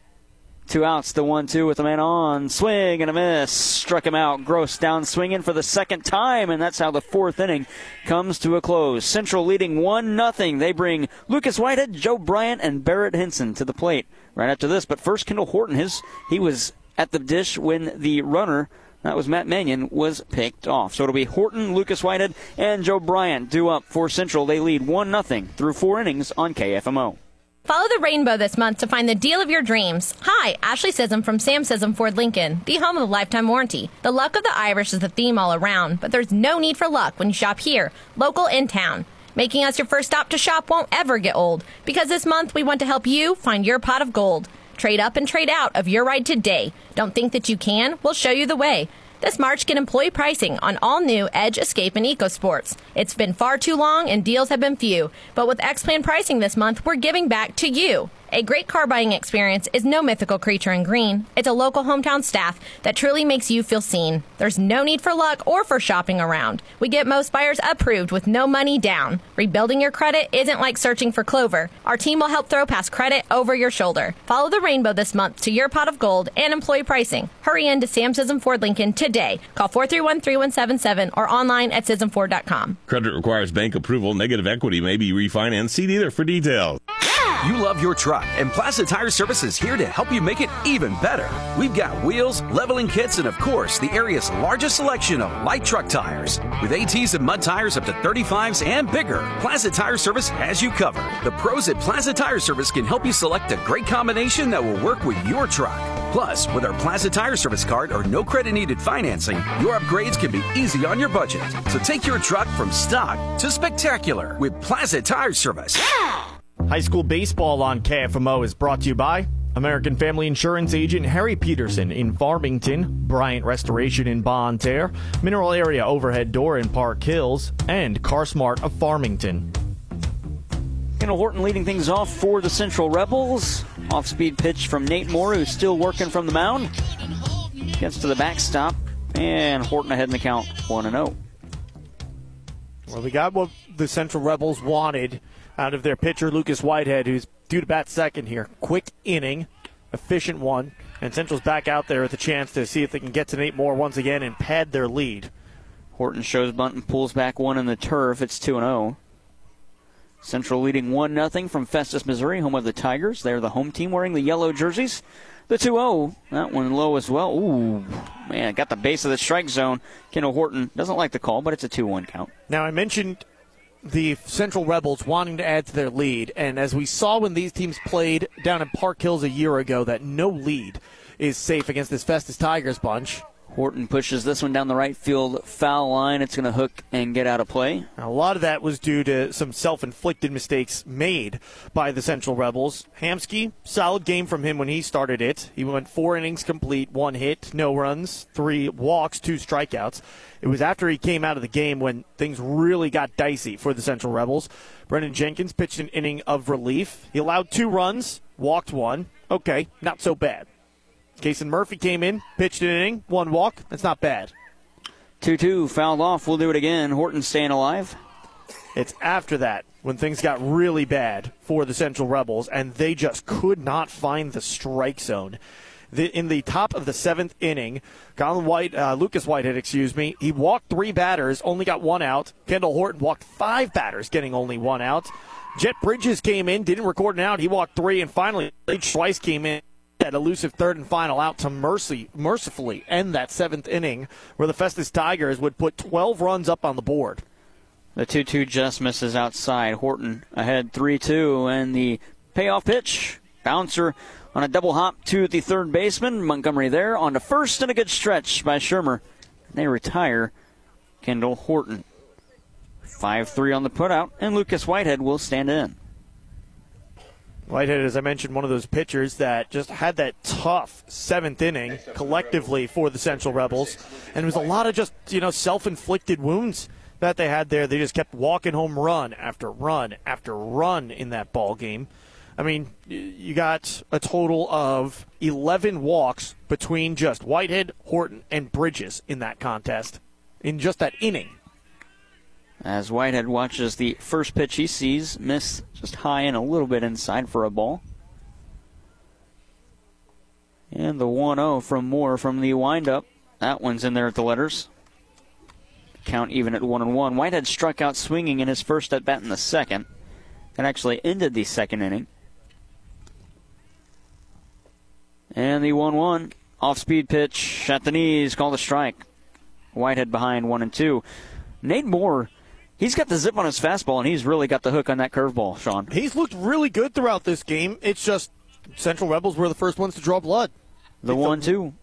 Two outs, the one two with a man on. Swing and a miss. Struck him out. Gross down swinging for the second time, and that's how the fourth inning comes to a close. Central leading 1 nothing. They bring Lucas Whitehead, Joe Bryant, and Barrett Henson to the plate right after this. But first, Kendall Horton, his he was at the dish when the runner, that was Matt Mannion, was picked off. So it'll be Horton, Lucas Whitehead, and Joe Bryant due up for Central. They lead 1 nothing through four innings on KFMO. Follow the rainbow this month to find the deal of your dreams. Hi, Ashley Sism from Sam Sism Ford Lincoln, the home of the lifetime warranty. The luck of the Irish is the theme all around, but there's no need for luck when you shop here, local in town. Making us your first stop to shop won't ever get old, because this month we want to help you find your pot of gold. Trade up and trade out of your ride today. Don't think that you can? We'll show you the way. This March, get employee pricing on all new Edge, Escape, and EcoSports. It's been far too long and deals have been few, but with X Plan pricing this month, we're giving back to you. A great car buying experience is no mythical creature in green. It's a local hometown staff that truly makes you feel seen. There's no need for luck or for shopping around. We get most buyers approved with no money down. Rebuilding your credit isn't like searching for clover. Our team will help throw past credit over your shoulder. Follow the rainbow this month to your pot of gold and employee pricing. Hurry in to Sam Sism Ford Lincoln today. Call 431 3177 or online at SismFord.com. Credit requires bank approval. Negative equity may be refinanced. See dealer for details. You love your truck, and Plaza Tire Service is here to help you make it even better. We've got wheels, leveling kits, and of course, the area's largest selection of light truck tires. With ATs and mud tires up to 35s and bigger, Plaza Tire Service has you covered. The pros at Plaza Tire Service can help you select a great combination that will work with your truck. Plus, with our Plaza Tire Service card or no credit needed financing, your upgrades can be easy on your budget. So take your truck from stock to spectacular with Plaza Tire Service. High school baseball on KFMO is brought to you by American Family Insurance agent Harry Peterson in Farmington, Bryant Restoration in Bonne Terre, Mineral Area Overhead Door in Park Hills, and CarSmart of Farmington. Kendall Horton leading things off for the Central Rebels. Off speed pitch from Nate Moore, who's still working from the mound. Gets to the backstop, and Horton ahead in the count 1 0. Well, we got what the Central Rebels wanted out of their pitcher, Lucas Whitehead, who's due to bat second here. Quick inning, efficient one, and Central's back out there with a chance to see if they can get to Nate Moore once again and pad their lead. Horton shows bunt and pulls back one in the turf. It's 2 0. Central leading 1 0 from Festus, Missouri, home of the Tigers. They're the home team wearing the yellow jerseys. The 2 0, that one low as well. Ooh, man, got the base of the strike zone. Kendall Horton doesn't like the call, but it's a 2 1 count. Now, I mentioned the Central Rebels wanting to add to their lead, and as we saw when these teams played down in Park Hills a year ago, that no lead is safe against this Festus Tigers bunch. Horton pushes this one down the right field foul line. It's going to hook and get out of play. A lot of that was due to some self inflicted mistakes made by the Central Rebels. Hamsky, solid game from him when he started it. He went four innings complete, one hit, no runs, three walks, two strikeouts. It was after he came out of the game when things really got dicey for the Central Rebels. Brendan Jenkins pitched an inning of relief. He allowed two runs, walked one. Okay, not so bad. Kason Murphy came in, pitched an inning, one walk. That's not bad. 2 2, fouled off. We'll do it again. Horton staying alive. It's after that when things got really bad for the Central Rebels, and they just could not find the strike zone. The, in the top of the seventh inning, Colin White, uh, Lucas Whitehead, excuse me, he walked three batters, only got one out. Kendall Horton walked five batters, getting only one out. Jet Bridges came in, didn't record an out. He walked three, and finally, Schweiss came in that elusive third and final out to mercy, mercifully end that seventh inning, where the Festus Tigers would put 12 runs up on the board. The 2 2 just misses outside. Horton ahead 3 2, and the payoff pitch. Bouncer on a double hop to the third baseman. Montgomery there on to first, and a good stretch by Shermer. They retire Kendall Horton. 5 3 on the putout, and Lucas Whitehead will stand in. Whitehead, as I mentioned, one of those pitchers that just had that tough seventh inning collectively for the Central Rebels, and it was a lot of just you know self-inflicted wounds that they had there. They just kept walking home run after run after run in that ball game. I mean, you got a total of 11 walks between just Whitehead, Horton, and Bridges in that contest in just that inning. As Whitehead watches the first pitch he sees miss just high and a little bit inside for a ball. And the 1 0 from Moore from the windup. That one's in there at the letters. Count even at 1 and 1. Whitehead struck out swinging in his first at bat in the second. That actually ended the second inning. And the 1 1 off speed pitch at the knees, called a strike. Whitehead behind 1 and 2. Nate Moore He's got the zip on his fastball, and he's really got the hook on that curveball, Sean. He's looked really good throughout this game. It's just Central Rebels were the first ones to draw blood. The one, two.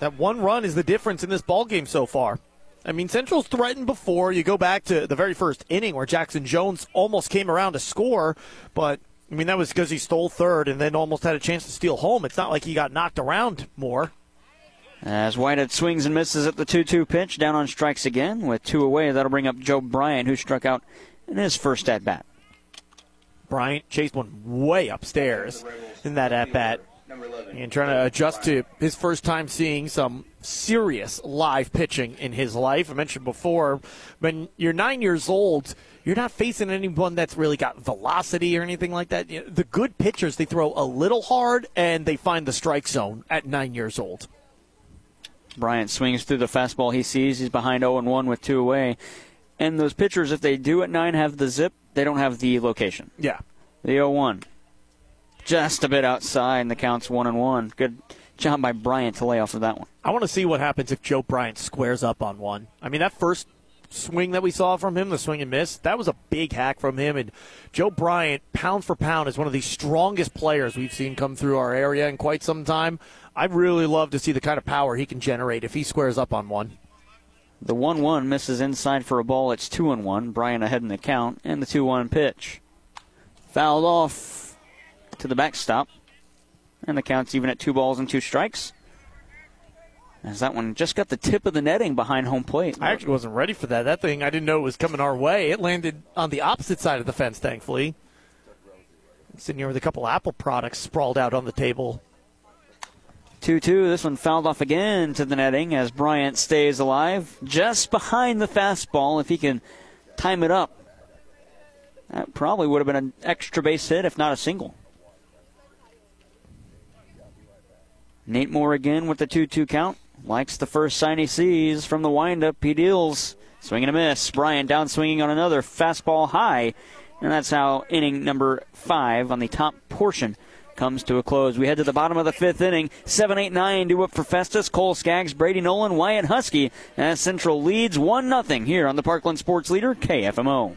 That one run is the difference in this ball game so far. I mean, Central's threatened before. You go back to the very first inning where Jackson Jones almost came around to score, but I mean that was because he stole third and then almost had a chance to steal home. It's not like he got knocked around more. As Whitehead swings and misses at the 2 2 pitch, down on strikes again with two away. That'll bring up Joe Bryant, who struck out in his first at bat. Bryant chased one way upstairs in that at bat. And trying to adjust to his first time seeing some serious live pitching in his life. I mentioned before, when you're nine years old, you're not facing anyone that's really got velocity or anything like that. The good pitchers, they throw a little hard and they find the strike zone at nine years old. Bryant swings through the fastball he sees. He's behind 0 1 with two away. And those pitchers, if they do at 9 have the zip, they don't have the location. Yeah. The 0 1. Just a bit outside, and the count's 1 and 1. Good job by Bryant to lay off of that one. I want to see what happens if Joe Bryant squares up on one. I mean, that first swing that we saw from him, the swing and miss, that was a big hack from him. And Joe Bryant, pound for pound, is one of the strongest players we've seen come through our area in quite some time. I'd really love to see the kind of power he can generate if he squares up on one. The 1 1 misses inside for a ball. It's 2 and 1. Bryant ahead in the count, and the 2 1 pitch. Fouled off to the backstop. And the count's even at two balls and two strikes. As that one just got the tip of the netting behind home plate. I actually wasn't ready for that. That thing, I didn't know it was coming our way. It landed on the opposite side of the fence, thankfully. Sitting here with a couple Apple products sprawled out on the table. 2 2. This one fouled off again to the netting as Bryant stays alive just behind the fastball. If he can time it up, that probably would have been an extra base hit, if not a single. Nate Moore again with the 2 2 count. Likes the first sign he sees from the windup. He deals. Swing and a miss. Bryant down swinging on another fastball high. And that's how inning number five on the top portion comes to a close. We head to the bottom of the fifth inning. 7 8 9 due up for Festus. Cole Skaggs, Brady Nolan, Wyatt Husky. As Central leads 1 0 here on the Parkland Sports Leader, KFMO.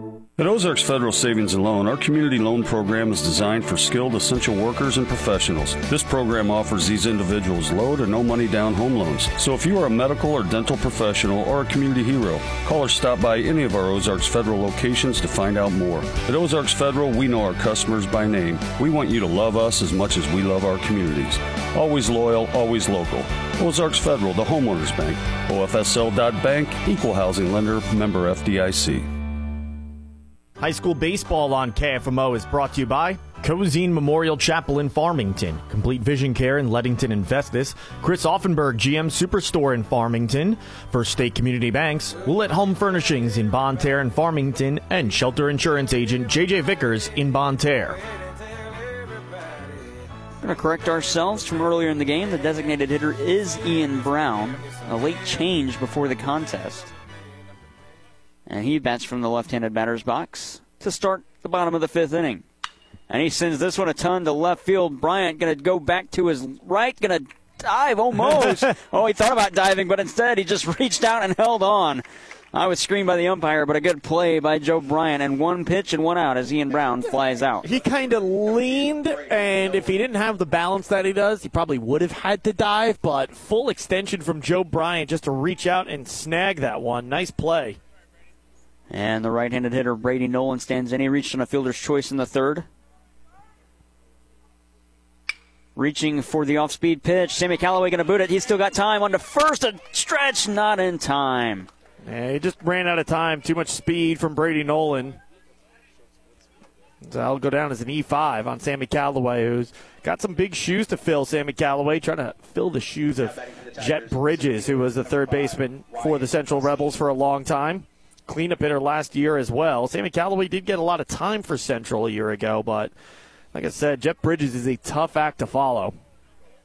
At Ozarks Federal Savings and Loan, our community loan program is designed for skilled essential workers and professionals. This program offers these individuals low to no money down home loans. So if you are a medical or dental professional or a community hero, call or stop by any of our Ozarks Federal locations to find out more. At Ozarks Federal, we know our customers by name. We want you to love us as much as we love our communities. Always loyal, always local. Ozarks Federal, the homeowners bank. OFSL.bank, equal housing lender, member FDIC. High school baseball on KFMO is brought to you by Cozean Memorial Chapel in Farmington, Complete Vision Care in Leadington and Festus, Chris Auffenberg GM Superstore in Farmington, First State Community Banks, Willett Home Furnishings in Bonne Terre and Farmington, and Shelter Insurance Agent JJ Vickers in Bonne Terre. Going to correct ourselves from earlier in the game. The designated hitter is Ian Brown. A late change before the contest. And he bats from the left handed batter's box to start the bottom of the fifth inning. And he sends this one a ton to left field. Bryant going to go back to his right, going to dive almost. oh, he thought about diving, but instead he just reached out and held on. I was screened by the umpire, but a good play by Joe Bryant, and one pitch and one out as Ian Brown flies out. He kind of leaned, and if he didn't have the balance that he does, he probably would have had to dive, but full extension from Joe Bryant just to reach out and snag that one. Nice play. And the right handed hitter, Brady Nolan, stands in. He reached on a fielder's choice in the third. Reaching for the off speed pitch. Sammy Callaway going to boot it. He's still got time on the first. A stretch, not in time. Yeah, he just ran out of time. Too much speed from Brady Nolan. So that'll go down as an E5 on Sammy Callaway, who's got some big shoes to fill. Sammy Callaway trying to fill the shoes of Jet Bridges, who was the third baseman for the Central Rebels for a long time. Cleanup hitter last year as well. Sammy Callaway did get a lot of time for Central a year ago, but like I said, Jeff Bridges is a tough act to follow.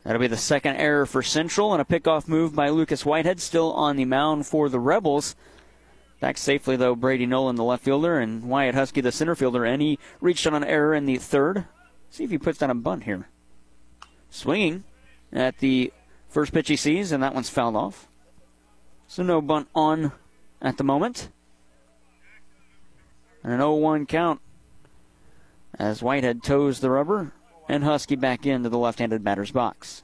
That'll be the second error for Central and a pickoff move by Lucas Whitehead, still on the mound for the Rebels. Back safely, though, Brady Nolan, the left fielder, and Wyatt Husky, the center fielder, and he reached on an error in the third. See if he puts down a bunt here. Swinging at the first pitch he sees, and that one's fouled off. So no bunt on at the moment. And an 0 1 count as Whitehead toes the rubber and Husky back into the left handed batter's box.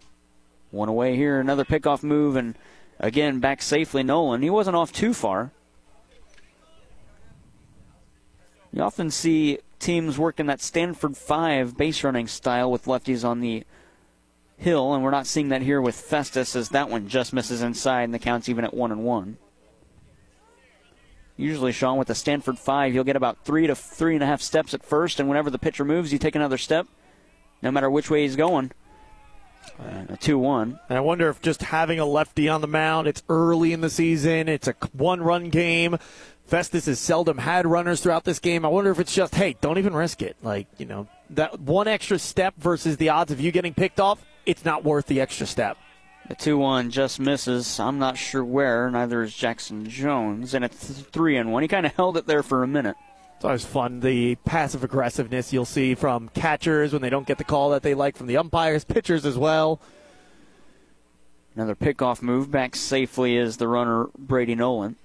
One away here, another pickoff move, and again back safely Nolan. He wasn't off too far. You often see teams working that Stanford 5 base running style with lefties on the hill, and we're not seeing that here with Festus as that one just misses inside and the count's even at 1 and 1. Usually, Sean, with the Stanford 5, you'll get about three to three and a half steps at first, and whenever the pitcher moves, you take another step no matter which way he's going. Uh, a 2 1. And I wonder if just having a lefty on the mound, it's early in the season, it's a one run game. Festus has seldom had runners throughout this game. I wonder if it's just, hey, don't even risk it. Like, you know, that one extra step versus the odds of you getting picked off, it's not worth the extra step. The 2 1 just misses. I'm not sure where. Neither is Jackson Jones. And it's 3 and 1. He kind of held it there for a minute. It's always fun the passive aggressiveness you'll see from catchers when they don't get the call that they like from the umpires, pitchers as well. Another pickoff move. Back safely is the runner, Brady Nolan.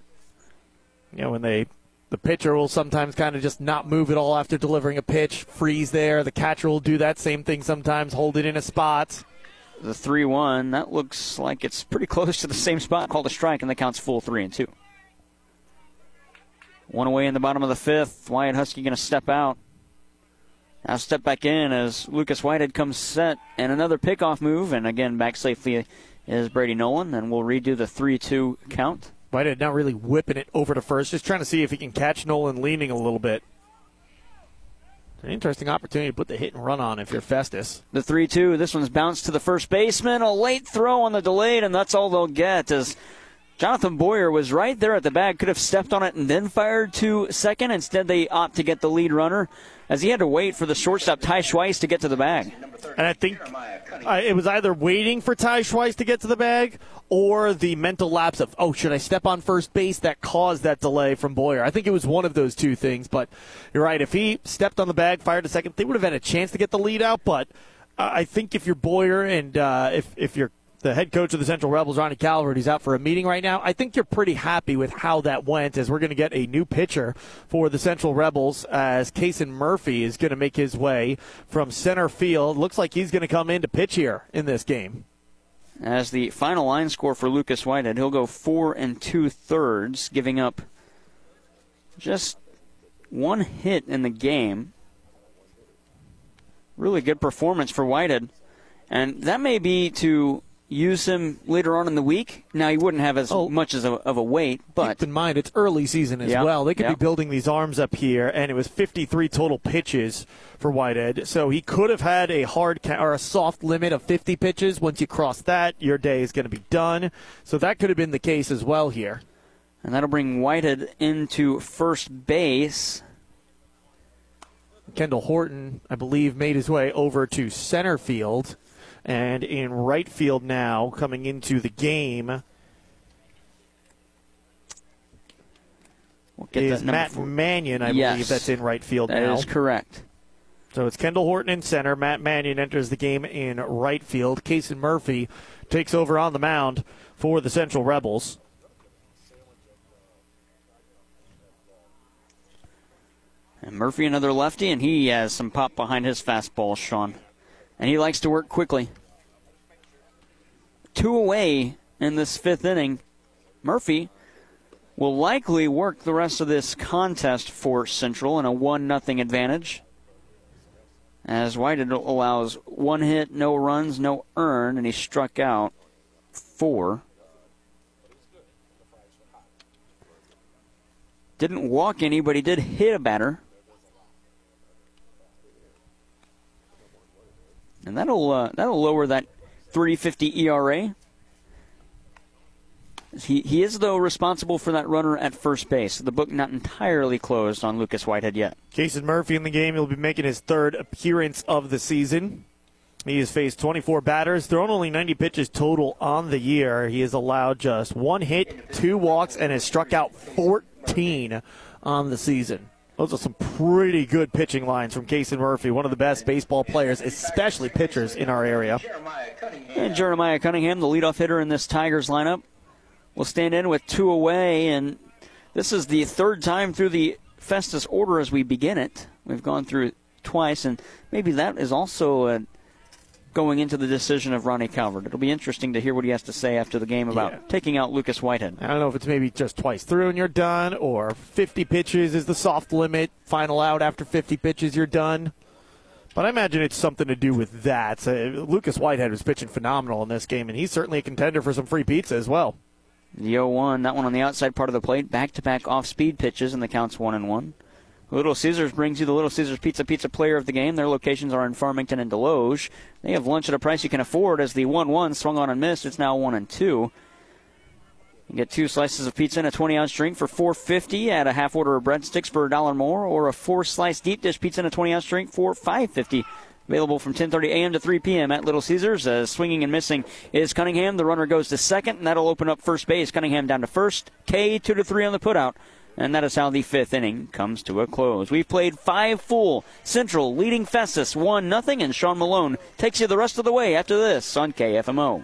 You know, when they. The pitcher will sometimes kind of just not move at all after delivering a pitch, freeze there. The catcher will do that same thing sometimes, hold it in a spot. The 3 1, that looks like it's pretty close to the same spot, called a strike, and the count's full 3 and 2. One away in the bottom of the fifth. Wyatt Husky going to step out. Now step back in as Lucas Whitehead comes set and another pickoff move. And again, back safely is Brady Nolan. And we'll redo the 3 2 count. Whitehead now really whipping it over to first, just trying to see if he can catch Nolan leaning a little bit. An interesting opportunity to put the hit and run on if you're Festus. The 3 2. This one's bounced to the first baseman. A late throw on the delayed, and that's all they'll get as Jonathan Boyer was right there at the bag, could have stepped on it and then fired to second. Instead, they opt to get the lead runner as he had to wait for the shortstop, Ty Schweiss, to get to the bag. And I think uh, it was either waiting for Ty Schweiss to get to the bag or the mental lapse of, oh, should I step on first base that caused that delay from Boyer. I think it was one of those two things, but you're right. If he stepped on the bag, fired to second, they would have had a chance to get the lead out, but. Uh, I think if you're Boyer and uh, if if you're the head coach of the Central Rebels, Ronnie Calvert, he's out for a meeting right now. I think you're pretty happy with how that went as we're going to get a new pitcher for the Central Rebels as Kason Murphy is going to make his way from center field. Looks like he's going to come in to pitch here in this game. As the final line score for Lucas Whitehead, he'll go four and two thirds, giving up just one hit in the game. Really good performance for Whitehead. And that may be to use him later on in the week. Now he wouldn't have as oh. much as a, of a weight, but keep in mind it's early season as well. They could be building these arms up here, and it was 53 total pitches for Whitehead. So he could have had a hard ca- or a soft limit of 50 pitches. Once you cross that, your day is going to be done. So that could have been the case as well here. And that'll bring Whitehead into first base. Kendall Horton, I believe, made his way over to center field. And in right field now, coming into the game, we'll is Matt four. Mannion, I yes, believe, that's in right field that now. That is correct. So it's Kendall Horton in center. Matt Mannion enters the game in right field. Kason Murphy takes over on the mound for the Central Rebels. And Murphy, another lefty, and he has some pop behind his fastball, Sean and he likes to work quickly. Two away in this fifth inning. Murphy will likely work the rest of this contest for Central in a 1 0 advantage. As Whitehead allows one hit, no runs, no earned, and he struck out four. Didn't walk any, but he did hit a batter. And that'll uh, that'll lower that 3.50 ERA. He, he is, though, responsible for that runner at first base. The book not entirely closed on Lucas Whitehead yet. Kason Murphy in the game. He'll be making his third appearance of the season. He has faced 24 batters, thrown only 90 pitches total on the year. He has allowed just one hit, two walks, and has struck out 14 on the season. Those are some pretty good pitching lines from Kason Murphy, one of the best baseball players, especially pitchers in our area. And Jeremiah Cunningham, the leadoff hitter in this Tigers lineup, will stand in with two away. And this is the third time through the Festus order as we begin it. We've gone through it twice, and maybe that is also a going into the decision of Ronnie Calvert. It'll be interesting to hear what he has to say after the game about yeah. taking out Lucas Whitehead. I don't know if it's maybe just twice through and you're done, or 50 pitches is the soft limit. Final out after 50 pitches, you're done. But I imagine it's something to do with that. Uh, Lucas Whitehead was pitching phenomenal in this game, and he's certainly a contender for some free pizza as well. The 0 1, that one on the outside part of the plate, back to back off speed pitches, and the count's 1 and 1. Little Caesars brings you the Little Caesars Pizza Pizza Player of the Game. Their locations are in Farmington and Desloge. They have lunch at a price you can afford as the 1 1 swung on and missed. It's now 1 and 2. You get two slices of pizza and a 20 ounce drink for 450 Add a half order of breadsticks for a dollar more, or a four slice deep dish pizza and a 20 ounce drink for 550 Available from 10:30 a.m. to 3 p.m. at Little Caesars. Uh, swinging and missing is Cunningham. The runner goes to second, and that'll open up first base. Cunningham down to first. K two to three on the putout. And that is how the fifth inning comes to a close. We've played five full. Central leading Festus 1 nothing, and Sean Malone takes you the rest of the way after this on KFMO.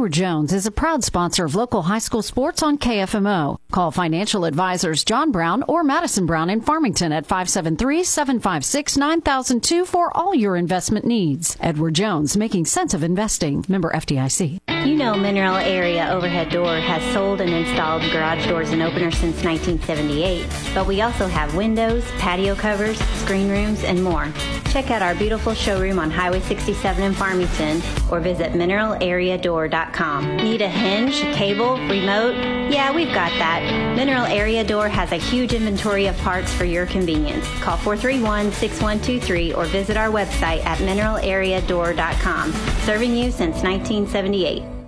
Edward Jones is a proud sponsor of local high school sports on KFMO. Call financial advisors John Brown or Madison Brown in Farmington at 573-756-9002 for all your investment needs. Edward Jones, making sense of investing. Member FDIC. You know Mineral Area Overhead Door has sold and installed garage doors and openers since 1978, but we also have windows, patio covers, screen rooms, and more. Check out our beautiful showroom on Highway 67 in Farmington or visit mineralareadoor.com. Need a hinge, cable, remote? Yeah, we've got that. Mineral Area Door has a huge inventory of parts for your convenience. Call 431-6123 or visit our website at mineralareadoor.com. Serving you since 1978.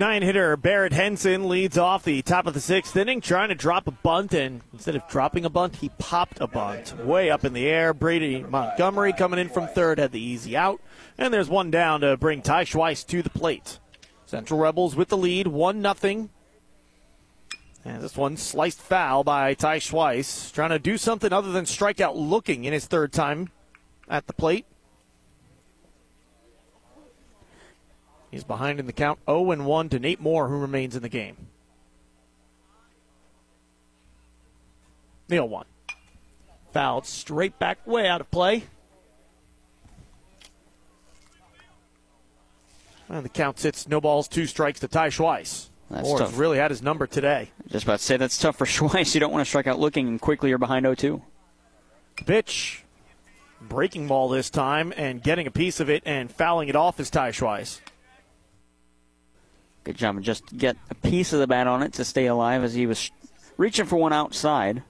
Nine hitter Barrett Henson leads off the top of the sixth inning, trying to drop a bunt, and instead of dropping a bunt, he popped a bunt way up in the air. Brady Montgomery coming in from third had the easy out, and there's one down to bring Ty Schweiss to the plate. Central Rebels with the lead, one nothing. And this one sliced foul by Ty Schweiss, trying to do something other than strike out looking in his third time at the plate. He's behind in the count 0 and 1 to Nate Moore, who remains in the game. Neal one. Fouled straight back, way out of play. And the count sits no balls, two strikes to Ty Schweiss. That's tough. really had his number today. Just about to say that's tough for Schweiss. You don't want to strike out looking and quickly you're behind 0-2. Pitch. Breaking ball this time and getting a piece of it and fouling it off is Ty Schweiss. Good job. Just get a piece of the bat on it to stay alive as he was reaching for one outside.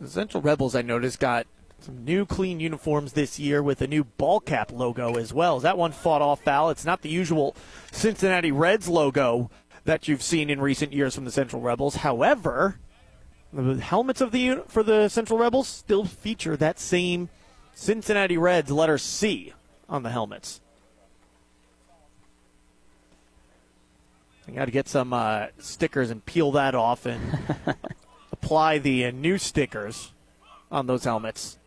The Central Rebels, I noticed, got some new clean uniforms this year with a new ball cap logo as well. Is that one fought off foul? It's not the usual Cincinnati Reds logo that you've seen in recent years from the Central Rebels. However, the helmets of the for the Central Rebels still feature that same Cincinnati Reds letter C on the helmets. I got to get some uh, stickers and peel that off and apply the uh, new stickers on those helmets.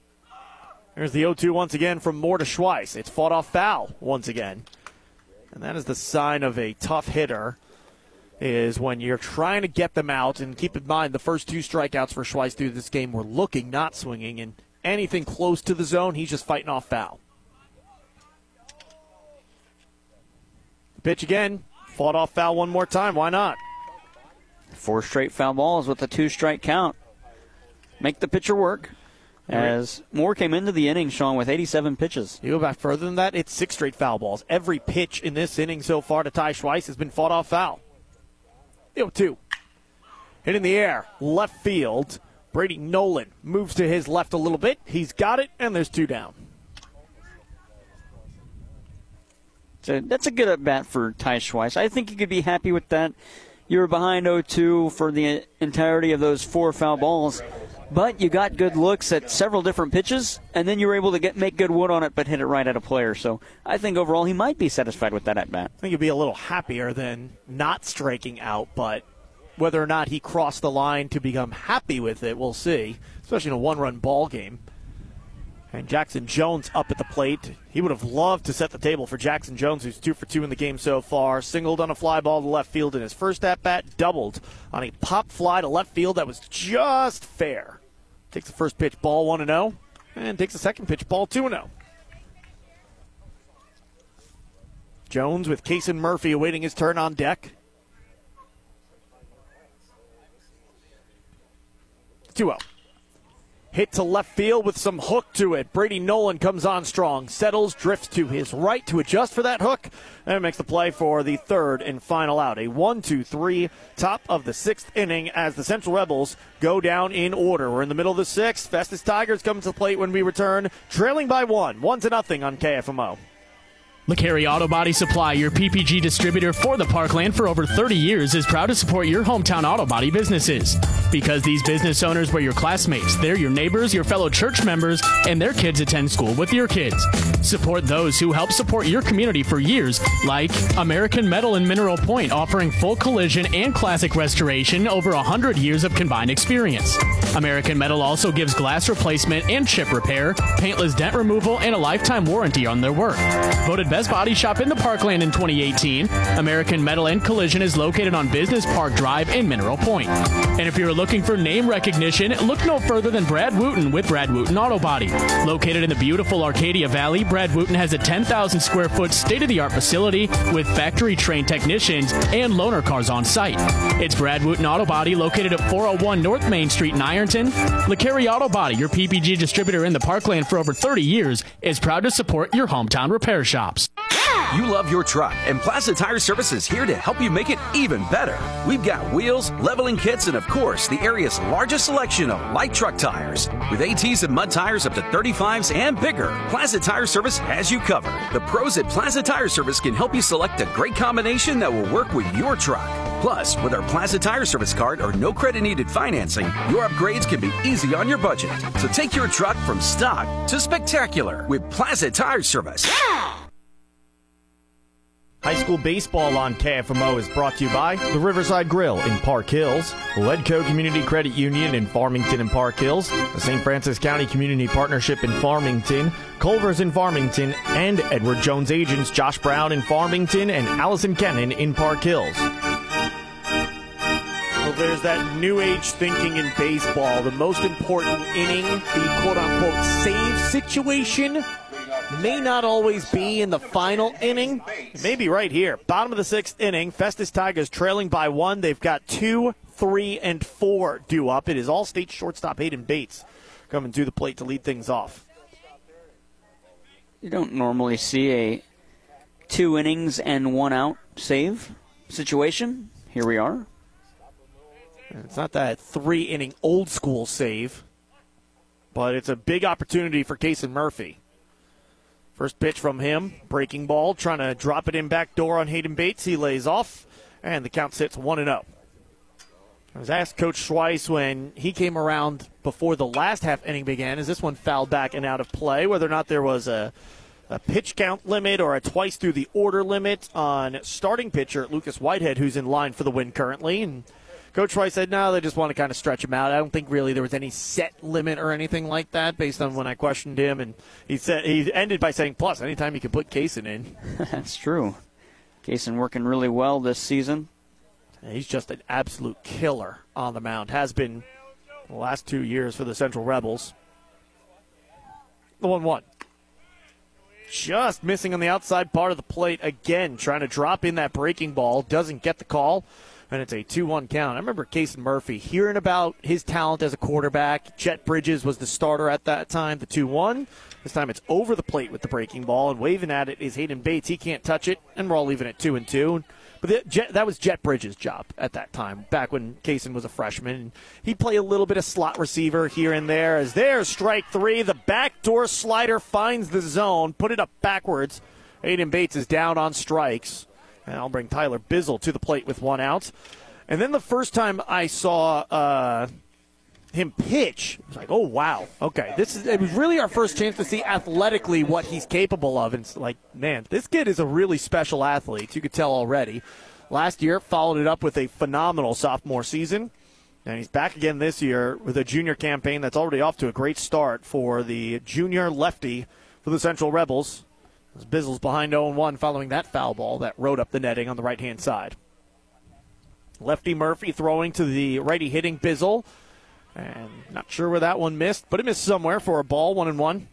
There's the 0 2 once again from Moore to Schweiss. It's fought off foul once again. And that is the sign of a tough hitter, is when you're trying to get them out. And keep in mind, the first two strikeouts for Schweiss through this game were looking, not swinging. And anything close to the zone, he's just fighting off foul. Pitch again. Fought off foul one more time. Why not? Four straight foul balls with a two strike count. Make the pitcher work. As Moore came into the inning, Sean, with 87 pitches. You go back further than that, it's six straight foul balls. Every pitch in this inning so far to Ty Schweiss has been fought off foul. 0 2. Hit in the air, left field. Brady Nolan moves to his left a little bit. He's got it, and there's two down. That's a good at bat for Ty Schweiss. I think you could be happy with that. You were behind 0-2 for the entirety of those four foul balls, but you got good looks at several different pitches, and then you were able to get make good wood on it, but hit it right at a player. So I think overall he might be satisfied with that at bat. I think he'd be a little happier than not striking out, but whether or not he crossed the line to become happy with it, we'll see, especially in a one run ball game. And Jackson Jones up at the plate. He would have loved to set the table for Jackson Jones, who's two for two in the game so far. Singled on a fly ball to left field in his first at bat, doubled on a pop fly to left field that was just fair. Takes the first pitch, ball 1 0, and takes the second pitch, ball 2 0. Jones with Kason Murphy awaiting his turn on deck. 2 0. Hit to left field with some hook to it. Brady Nolan comes on strong, settles, drifts to his right to adjust for that hook, and makes the play for the third and final out. A 1 2 3, top of the sixth inning as the Central Rebels go down in order. We're in the middle of the sixth. Festus Tigers come to the plate when we return, trailing by one, 1 to nothing on KFMO. LeCarry Auto Body Supply, your PPG distributor for the Parkland for over 30 years, is proud to support your hometown auto body businesses. Because these business owners were your classmates, they're your neighbors, your fellow church members, and their kids attend school with your kids. Support those who help support your community for years, like American Metal and Mineral Point, offering full collision and classic restoration over 100 years of combined experience. American Metal also gives glass replacement and chip repair, paintless dent removal, and a lifetime warranty on their work. Voted Best Body Shop in the Parkland in 2018. American Metal and Collision is located on Business Park Drive in Mineral Point. And if you're looking for name recognition, look no further than Brad Wooten with Brad Wooten Auto Body. Located in the beautiful Arcadia Valley, Brad Wooten has a 10,000 square foot state of the art facility with factory trained technicians and loaner cars on site. It's Brad Wooten Auto Body located at 401 North Main Street in Ironton. LeCarry Auto Body, your PPG distributor in the Parkland for over 30 years, is proud to support your hometown repair shops. You love your truck, and Plaza Tire Service is here to help you make it even better. We've got wheels, leveling kits, and of course, the area's largest selection of light truck tires. With ATs and mud tires up to 35s and bigger, Plaza Tire Service has you covered. The pros at Plaza Tire Service can help you select a great combination that will work with your truck. Plus, with our Plaza Tire Service card or no credit needed financing, your upgrades can be easy on your budget. So take your truck from stock to spectacular with Plaza Tire Service. High school baseball on KFMO is brought to you by the Riverside Grill in Park Hills, Leadco Community Credit Union in Farmington and Park Hills, the St. Francois County Community Partnership in Farmington, Culver's in Farmington, and Edward Jones agents Josh Brown in Farmington and Allison Kennan in Park Hills. Well, there's that new age thinking in baseball. The most important inning, the quote unquote save situation, may not always be in the final inning. Maybe right here. Bottom of the sixth inning, Festus Tigers trailing by one. They've got two, three, and four due up. It is all state shortstop Hayden Bates coming to the plate to lead things off. You don't normally see a two innings and one out save situation. Here we are. It's not that three inning old school save, but it's a big opportunity for Kason Murphy. First pitch from him, breaking ball, trying to drop it in back door on Hayden Bates. He lays off, and the count sits 1 and 0. I was asked Coach Schweiss when he came around before the last half inning began, is this one fouled back and out of play? Whether or not there was a, a pitch count limit or a twice through the order limit on starting pitcher Lucas Whitehead, who's in line for the win currently. And Coach White said, no, they just want to kind of stretch him out. I don't think really there was any set limit or anything like that based on when I questioned him. And he said he ended by saying, plus, anytime you can put Kason in. That's true. Kason working really well this season. He's just an absolute killer on the mound. Has been the last two years for the Central Rebels. The 1 1. Just missing on the outside part of the plate again, trying to drop in that breaking ball. Doesn't get the call and it's a 2 1 count. I remember Kason Murphy hearing about his talent as a quarterback. Jet Bridges was the starter at that time, the 2 1. This time it's over the plate with the breaking ball, and waving at it is Hayden Bates. He can't touch it, and we're all leaving it 2 and 2. But that was Jet Bridges' job at that time, back when Kason was a freshman. He'd play a little bit of slot receiver here and there. As there's strike three, the backdoor slider finds the zone, put it up backwards. Hayden Bates is down on strikes. And I'll bring Tyler Bizzle to the plate with one out. And then the first time I saw uh, him pitch, I was like, oh, wow. Okay. This is, it was really our first chance to see athletically what he's capable of. And it's like, man, this kid is a really special athlete. You could tell already. Last year, followed it up with a phenomenal sophomore season. And he's back again this year with a junior campaign that's already off to a great start for the junior lefty for the Central Rebels. As Bizzle's behind 0 1 following that foul ball that rode up the netting on the right hand side. Lefty Murphy throwing to the righty hitting Bizzle. And not sure where that one missed, but it missed somewhere for a ball, one and one.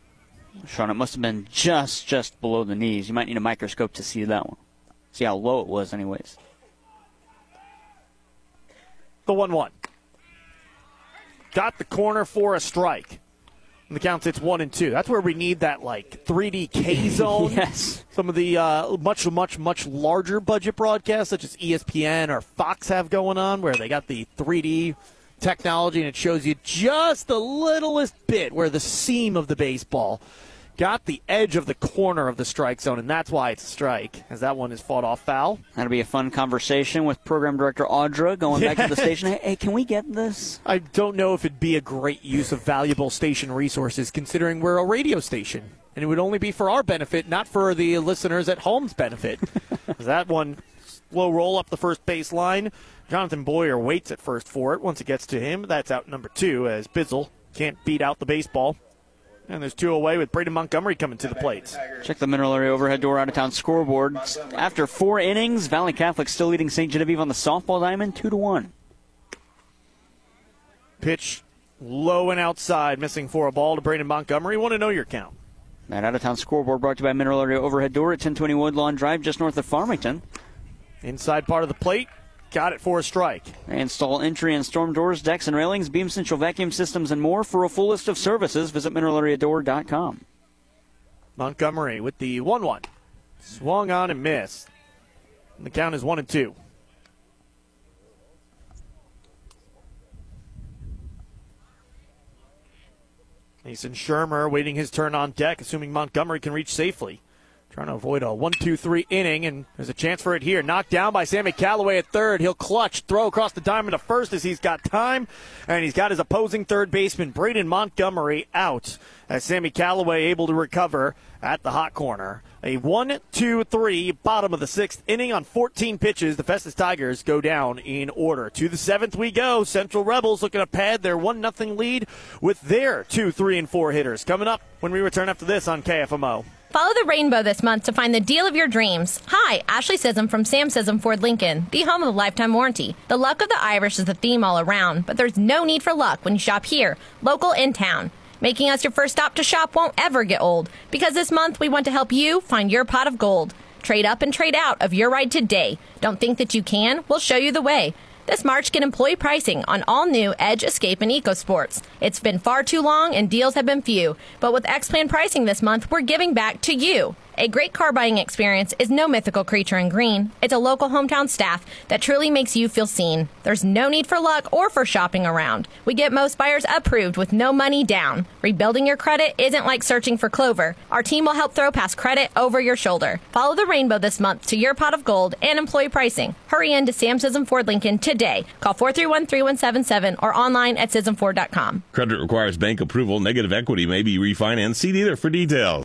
Sean, it must have been just just below the knees. You might need a microscope to see that one. See how low it was, anyways. The 1 1. Got the corner for a strike. And the count it's one and two. That's where we need that like 3D K zone. yes. Some of the uh, much, much, much larger budget broadcasts, such as ESPN or Fox, have going on, where they got the 3D technology and it shows you just the littlest bit where the seam of the baseball got the edge of the corner of the strike zone, and that's why it's a strike, as that one is fought off foul. That'll be a fun conversation with program director Audra going back to the station. Hey, hey, can we get this? I don't know if it'd be a great use of valuable station resources, considering we're a radio station, and it would only be for our benefit, not for the listeners at home's benefit. that one slow roll up the first base line. Jonathan Boyer waits at first for it. Once it gets to him, that's out number two as Bizzle can't beat out the baseball. And there's two away with Braden Montgomery coming to the plate. Check the mineral area overhead door out of town scoreboard. After four innings, Valley Catholic still leading St. Genevieve on the softball diamond, two to one. Pitch low and outside, missing for a ball to Braden Montgomery. Want to know your count? That out of town scoreboard brought to you by Mineral Area Overhead Door at 1020 Woodlawn Drive, just north of Farmington. Inside part of the plate, got it for a strike. Install entry and storm doors, decks and railings, beam central vacuum systems, and more. For a full list of services, visit mineralareadoor.com. Montgomery with the 1 1. Swung on and missed. And the count is 1 and 2. Mason Shermer waiting his turn on deck, assuming Montgomery can reach safely. Trying to avoid a 1 2 3 inning, and there's a chance for it here. Knocked down by Sammy Callaway at third. He'll clutch, throw across the diamond to first as he's got time, and he's got his opposing third baseman, Braden Montgomery, out as Sammy Callaway able to recover at the hot corner. A 1 2 3, bottom of the sixth inning on 14 pitches. The Festus Tigers go down in order. To the seventh we go. Central Rebels looking to pad their 1 0 lead with their 2, 3, and 4 hitters. Coming up when we return after this on KFMO. Follow the rainbow this month to find the deal of your dreams. Hi, Ashley Sism from Sam Sism Ford Lincoln, the home of the lifetime warranty. The luck of the Irish is the theme all around, but there's no need for luck when you shop here, local in town. Making us your first stop to shop won't ever get old, because this month we want to help you find your pot of gold. Trade up and trade out of your ride today. Don't think that you can? We'll show you the way. This March, get employee pricing on all new Edge, Escape, and EcoSports. It's been far too long and deals have been few, but with X Plan pricing this month, we're giving back to you. A great car buying experience is no mythical creature in green. It's a local hometown staff that truly makes you feel seen. There's no need for luck or for shopping around. We get most buyers approved with no money down. Rebuilding your credit isn't like searching for clover. Our team will help throw past credit over your shoulder. Follow the rainbow this month to your pot of gold and employee pricing. Hurry in to Sam Sism Ford Lincoln today. Call 431 3177 or online at SismFord.com. Credit requires bank approval. Negative equity may be refinanced. See dealer for details.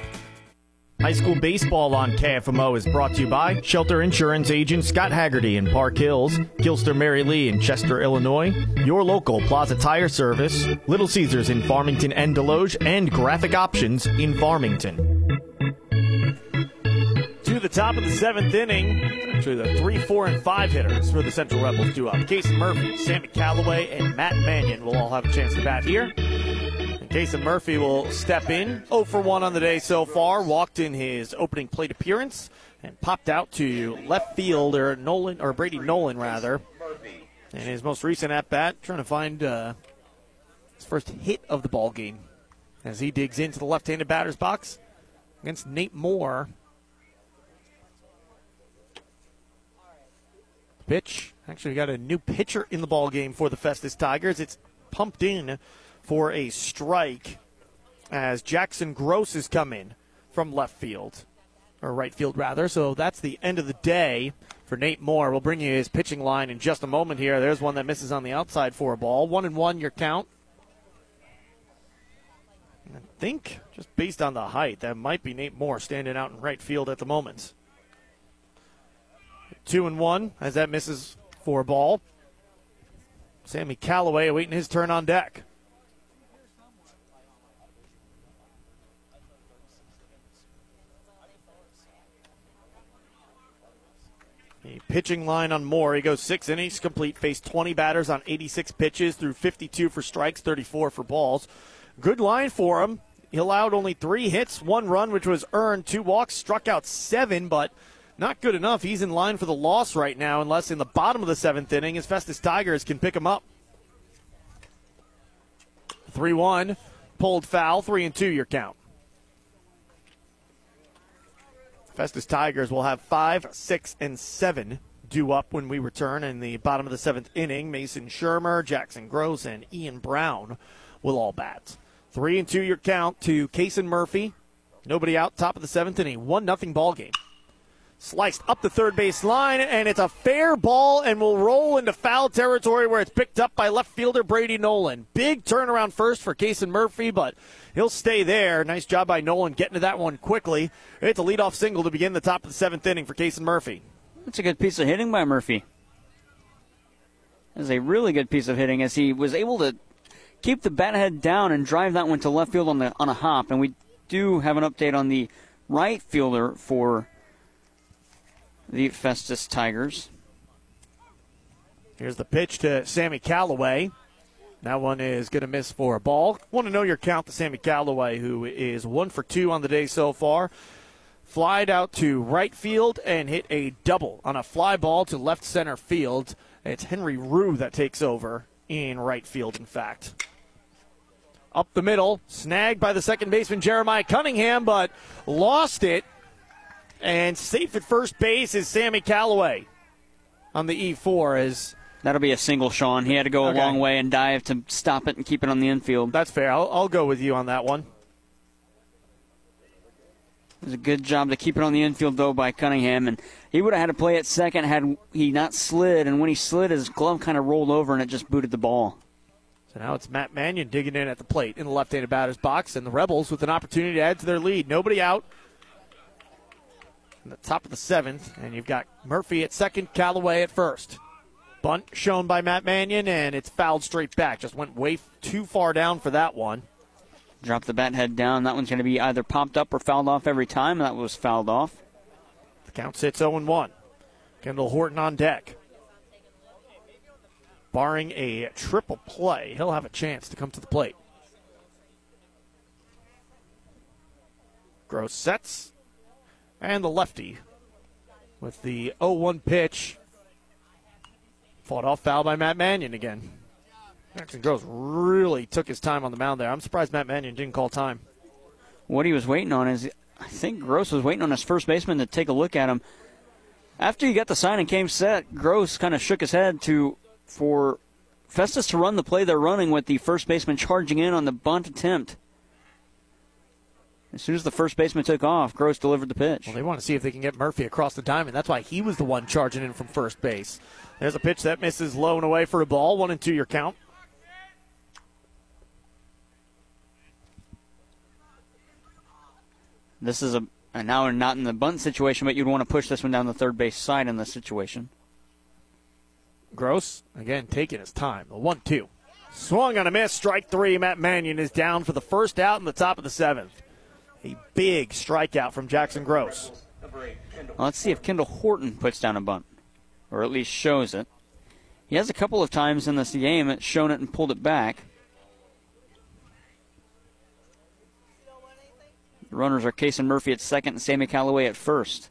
High school baseball on KFMO is brought to you by Shelter Insurance agent Scott Haggerty in Park Hills, Gilster Mary Lee in Chester, Illinois, your local Plaza Tire Service, Little Caesars in Farmington and Desloge, and Graphic Options in Farmington. The top of the seventh inning, actually the three, four, and five hitters for the Central Rebels do up. Kason Murphy, Sammy Callaway, and Matt Mannion will all have a chance to bat here. Kason Murphy will step in. 0 for 1 on the day so far. Walked in his opening plate appearance and popped out to left fielder Nolan or Brady Nolan rather And his most recent at bat, trying to find uh, his first hit of the ball game as he digs into the left handed batter's box against Nate Moore. Pitch. Actually, we got a new pitcher in the ball game for the Festus Tigers. It's pumped in for a strike as Jackson Gross has come in from left field, or right field rather. So that's the end of the day for Nate Moore. We'll bring you his pitching line in just a moment here. There's one that misses on the outside for a ball. One and one, your count. I think, just based on the height, that might be Nate Moore standing out in right field at the moment. Two and one as that misses for a ball. Sammy Callaway awaiting his turn on deck. The pitching line on Moore. He goes six innings complete, faced 20 batters on 86 pitches, threw 52 for strikes, 34 for balls. Good line for him. He allowed only three hits, one run, which was earned, two walks, struck out seven, but not good enough. He's in line for the loss right now, unless in the bottom of the seventh inning, his Festus Tigers can pick him up. 3 1, pulled foul, 3 and 2 your count. Festus Tigers will have 5, 6, and 7 due up when we return in the bottom of the seventh inning. Mason Shermer, Jackson Gross, and Ian Brown will all bat. 3 and 2 your count to Kason Murphy. Nobody out, top of the seventh inning. 1 nothing ball game. Sliced up the third base line, and it's a fair ball and will roll into foul territory where it's picked up by left fielder Brady Nolan. Big turnaround first for Kason Murphy, but he'll stay there. Nice job by Nolan getting to that one quickly. It's a leadoff single to begin the top of the seventh inning for Kason Murphy. That's a good piece of hitting by Murphy. That's a really good piece of hitting as he was able to keep the bat head down and drive that one to left field on the on a hop. And we do have an update on the right fielder for the Festus Tigers. Here's the pitch to Sammy Callaway. That one is going to miss for a ball. Want to know your count to Sammy Callaway, who is one for two on the day so far. Flied out to right field and hit a double on a fly ball to left center field. It's Henry Rue that takes over in right field, in fact. Up the middle, snagged by the second baseman Jeremiah Cunningham, but lost it and safe at first base is Sammy Callaway on the E4 as That'll be a single, Sean. He had to go okay. a long way and dive to stop it and keep it on the infield. That's fair. I'll, I'll go with you on that one. It was a good job to keep it on the infield, though, by Cunningham. And he would have had to play at second had he not slid. And when he slid, his glove kind of rolled over and it just booted the ball. So now it's Matt Mannion digging in at the plate in the left handed batter's box. And the Rebels with an opportunity to add to their lead. Nobody out in the top of the seventh, and you've got Murphy at second, Callaway at first. Bunt shown by Matt Mannion, and it's fouled straight back. Just went way too far down for that one. Drop the bat head down. That one's going to be either popped up or fouled off every time. That was fouled off. The count sits 0 1. Kendall Horton on deck. Barring a triple play, he'll have a chance to come to the plate. Gross sets, and the lefty with the 0 1 pitch. Fought off foul by Matt Mannion again. Jackson Gross really took his time on the mound there. I'm surprised Matt Mannion didn't call time. What he was waiting on is, I think Gross was waiting on his first baseman to take a look at him. After he got the sign and came set, Gross kind of shook his head to for Festus to run the play they're running with the first baseman charging in on the bunt attempt. As soon as the first baseman took off, Gross delivered the pitch. Well, they want to see if they can get Murphy across the diamond. That's why he was the one charging in from first base. There's a pitch that misses low and away for a ball. One and two your count. This is a, and now we're not in the bunt situation, but you'd want to push this one down the third base side in this situation. Gross, again, taking his time. The one two. Swung on a miss, strike three. Matt Mannion is down for the first out in the top of the seventh. A big strikeout from Jackson Gross. Let's see if Kendall Horton puts down a bunt, or at least shows it. He has a couple of times in this game shown it and pulled it back. The runners are Kason Murphy at second and Sammy Callaway at first.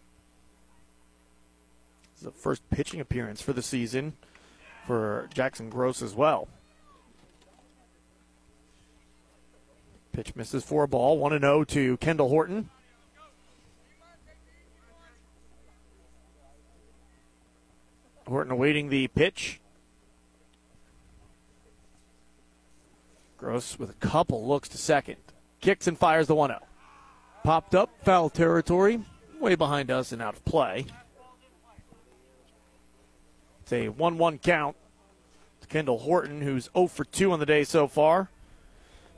This is the first pitching appearance for the season for Jackson Gross as well. Pitch misses for a ball. 1 0 to Kendall Horton. Horton awaiting the pitch. Gross with a couple looks to second. Kicks and fires the 1 0. Popped up, foul territory, way behind us and out of play. It's a 1 1 count to Kendall Horton, who's 0 for 2 on the day so far.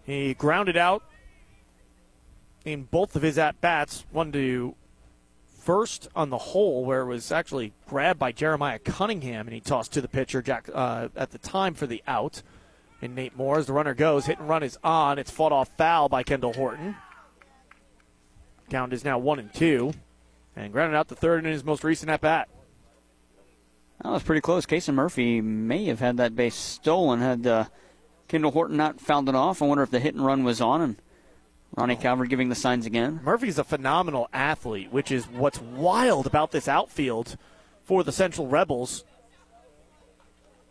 He grounded out in both of his at bats, one to first on the hole, where it was actually grabbed by Jeremiah Cunningham, and he tossed to the pitcher Jack uh, at the time for the out. And Nate Moore, as the runner goes, hit and run is on. It's fought off foul by Kendall Horton. Count is now one and two, and grounded out the third in his most recent at bat. That was pretty close. Kason Murphy may have had that base stolen had uh, Kendall Horton not fouled it off. I wonder if the hit and run was on and Ronnie oh. Calvert giving the signs again. Murphy's a phenomenal athlete, which is what's wild about this outfield for the Central Rebels.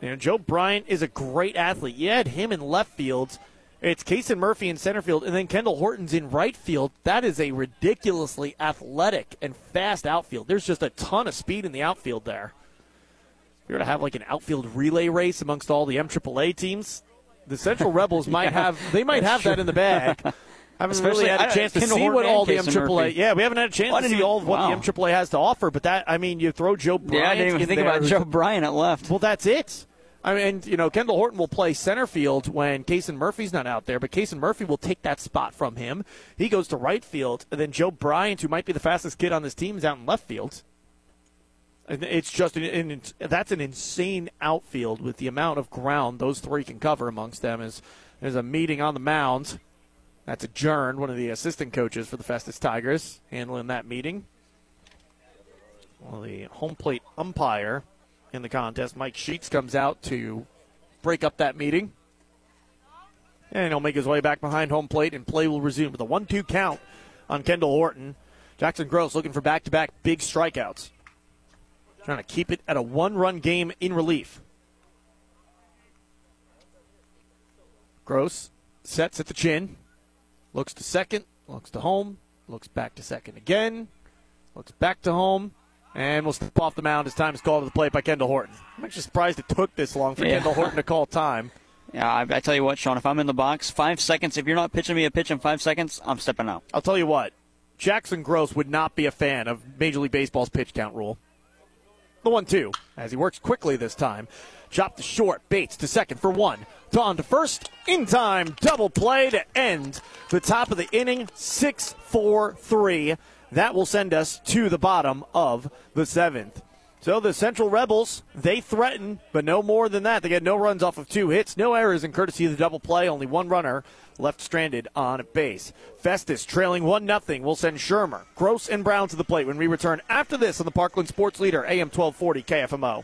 You know, Joe Bryant is a great athlete. You had him in left field. It's Kason Murphy in center field, and then Kendall Horton's in right field. That is a ridiculously athletic and fast outfield. There's just a ton of speed in the outfield there. You're going to have like an outfield relay race amongst all the MAAA teams. The Central Rebels might Yeah, have they might have that's that in the bag. I haven't Especially- really had I- a chance to Kendall see Horton what all the and Casey MAAA. Yeah, we haven't had a chance Well, to see even- all of what wow. the MAAA has to offer. But that I mean, you throw Joe Bryant. Yeah, I didn't even in think there, about Joe Bryant at left. Well, that's it. I mean, and, you know, Kendall Horton will play center field when Kason Murphy's not out there, but Kason Murphy will take that spot from him. He goes to right field, and then Joe Bryant, who might be the fastest kid on this team, is out in left field. It's just an, an, that's an insane outfield with the amount of ground those three can cover amongst them. Is there's a meeting on the mound. That's adjourned. One of the assistant coaches for the Festus Tigers handling that meeting. Well, the home plate umpire in the contest, Mike Sheets, comes out to break up that meeting. And he'll make his way back behind home plate, and play will resume with a 1 2 count on Kendall Horton. Jackson Gross looking for back to back big strikeouts. Trying to keep it at a one run game in relief. Gross sets at the chin, looks to second, looks to home, looks back to second again, looks back to home, and will step off the mound as time is called to the plate by Kendall Horton. I'm actually surprised it took this long for Yeah. Kendall Horton to call time. Yeah, I, I tell you what, Sean, if I'm in the box, five seconds, if you're not pitching me a pitch in five seconds, I'm stepping out. I'll tell you what, Jackson Gross would not be a fan of Major League Baseball's pitch count rule. The one two, as he works quickly this time. Chop to short, Bates to second for one. Dawn to first, in time, double play to end the top of the inning, 6 4 3. That will send us to the bottom of the seventh. So the Central Rebels, they threaten, but no more than that. They get no runs off of two hits, no errors in courtesy of the double play, only one runner left stranded on base. Festus trailing 1 0 will send Shermer, Gross, and Brown to the plate when we return after this on the Parkland Sports Leader, AM 1240 KFMO.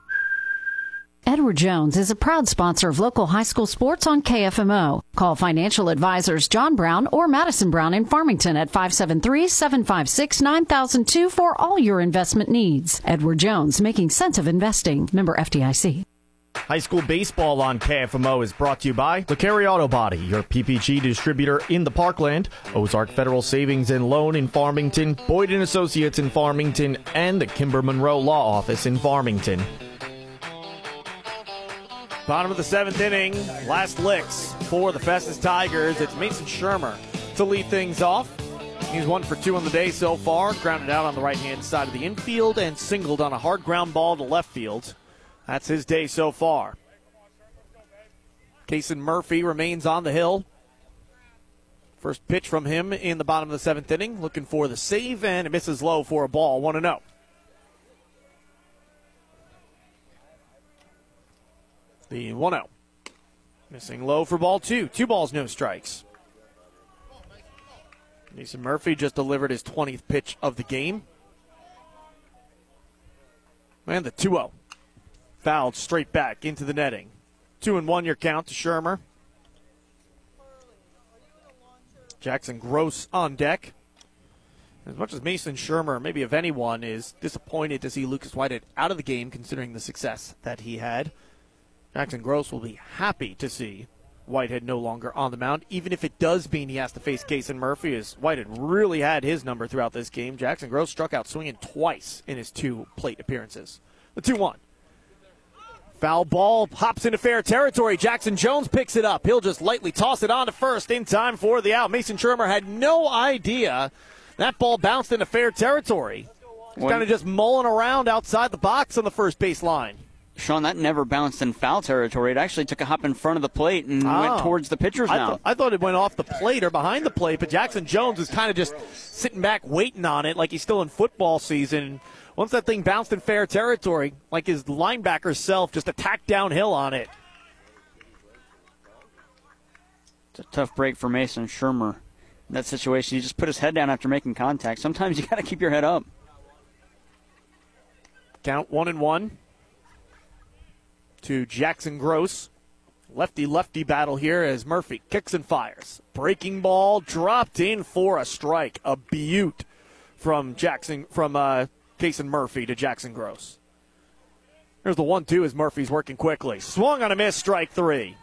Edward Jones is a proud sponsor of local high school sports on KFMO. Call financial advisors John Brown or Madison Brown in Farmington at 573-756-9002 for all your investment needs. Edward Jones, making sense of investing. Member FDIC. High school baseball on KFMO is brought to you by LeCarry Auto Body, your PPG distributor in the Parkland, Ozark Federal Savings and Loan in Farmington, Boyd Associates in Farmington, and the Kimber Monroe Law Office in Farmington. Bottom of the seventh inning, last licks for the Festus Tigers. It's Mason Shermer to lead things off. He's one for two on the day so far. Grounded out on the right hand side of the infield and singled on a hard ground ball to left field. That's his day so far. Kason Murphy remains on the hill. First pitch from him in the bottom of the seventh inning, looking for the save, and it misses low for a ball, 1 0. The 1 0. Missing low for ball two. Two balls, no strikes. Mason Murphy just delivered his 20th pitch of the game. And the 2 0. Fouled straight back into the netting. 2 and 1 your count to Shermer. Jackson Gross on deck. As much as Mason Shermer, maybe if anyone, is disappointed to see Lucas Whitehead out of the game considering the success that he had, Jackson Gross will be happy to see Whitehead no longer on the mound, even if it does mean he has to face Kason Murphy, as Whitehead really had his number throughout this game. Jackson Gross struck out swinging twice in his two plate appearances. The 2 1. Foul ball hops into fair territory. Jackson Jones picks it up. He'll just lightly toss it on to first in time for the out. Mason Shermer had no idea that ball bounced into fair territory. He's kind of just mulling around outside the box on the first base line. Sean, that never bounced in foul territory. It actually took a hop in front of the plate and Oh. went towards the pitcher's I, mouth. th- I thought it went off the plate or behind the plate, but Jackson Jones was kind of just sitting back waiting on it like he's still in football season. Once that thing bounced in fair territory, like his linebacker self just attacked downhill on it. It's a tough break for Mason Shermer. In that situation, he just put his head down after making contact. Sometimes you got to keep your head up. Count one and one to Jackson Gross. Lefty lefty battle here as Murphy kicks and fires. Breaking ball dropped in for a strike. A beaut from Jackson from uh, Kason Murphy to Jackson Gross. Here's the one two as Murphy's working quickly. Swung on a miss, strike three.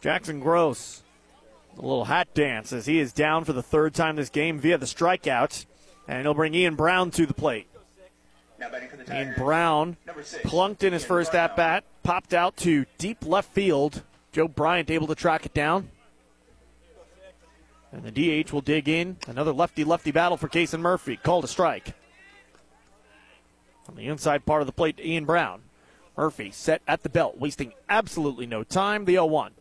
Jackson Gross. A little hat dance as he is down for the third time this game via the strikeout. And he'll bring Ian Brown to the plate. Ian Brown plunked in his first at bat, popped out to deep left field. Joe Bryant able to track it down. And the DH will dig in. Another lefty lefty battle for Kason Murphy. Called a strike. On the inside part of the plate, to Ian Brown. Murphy set at the belt, wasting absolutely no time. The 0 1.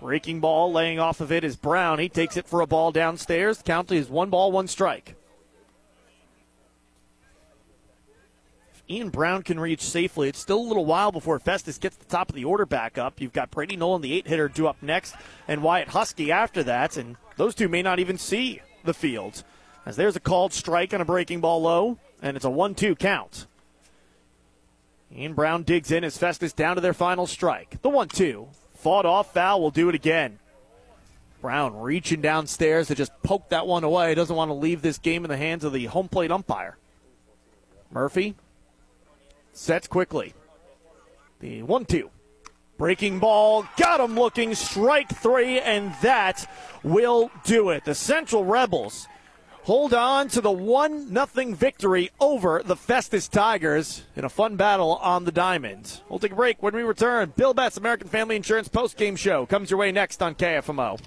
Breaking ball, laying off of it is Brown. He takes it for a ball downstairs. The count is one ball, one strike. Ian Brown can reach safely, it's still a little while before Festus gets the top of the order back up. You've got Brady Nolan, the eight hitter, due up next, and Wyatt Husky after that, and those two may not even see the field. As there's a called strike on a breaking ball low, and it's a 1 2 count. Ian Brown digs in as Festus down to their final strike. The 1 2. Fought off foul will do it again. Brown reaching downstairs to just poke that one away. Doesn't want to leave this game in the hands of the home plate umpire. Murphy sets quickly. The 1 2. Breaking ball, got him looking, strike three, and that will do it. The Central Rebels hold on to the 1 0 victory over the Festus Tigers in a fun battle on the diamond. We'll take a break when we return. Bill Betts, American Family Insurance post game show, comes your way next on KFMO.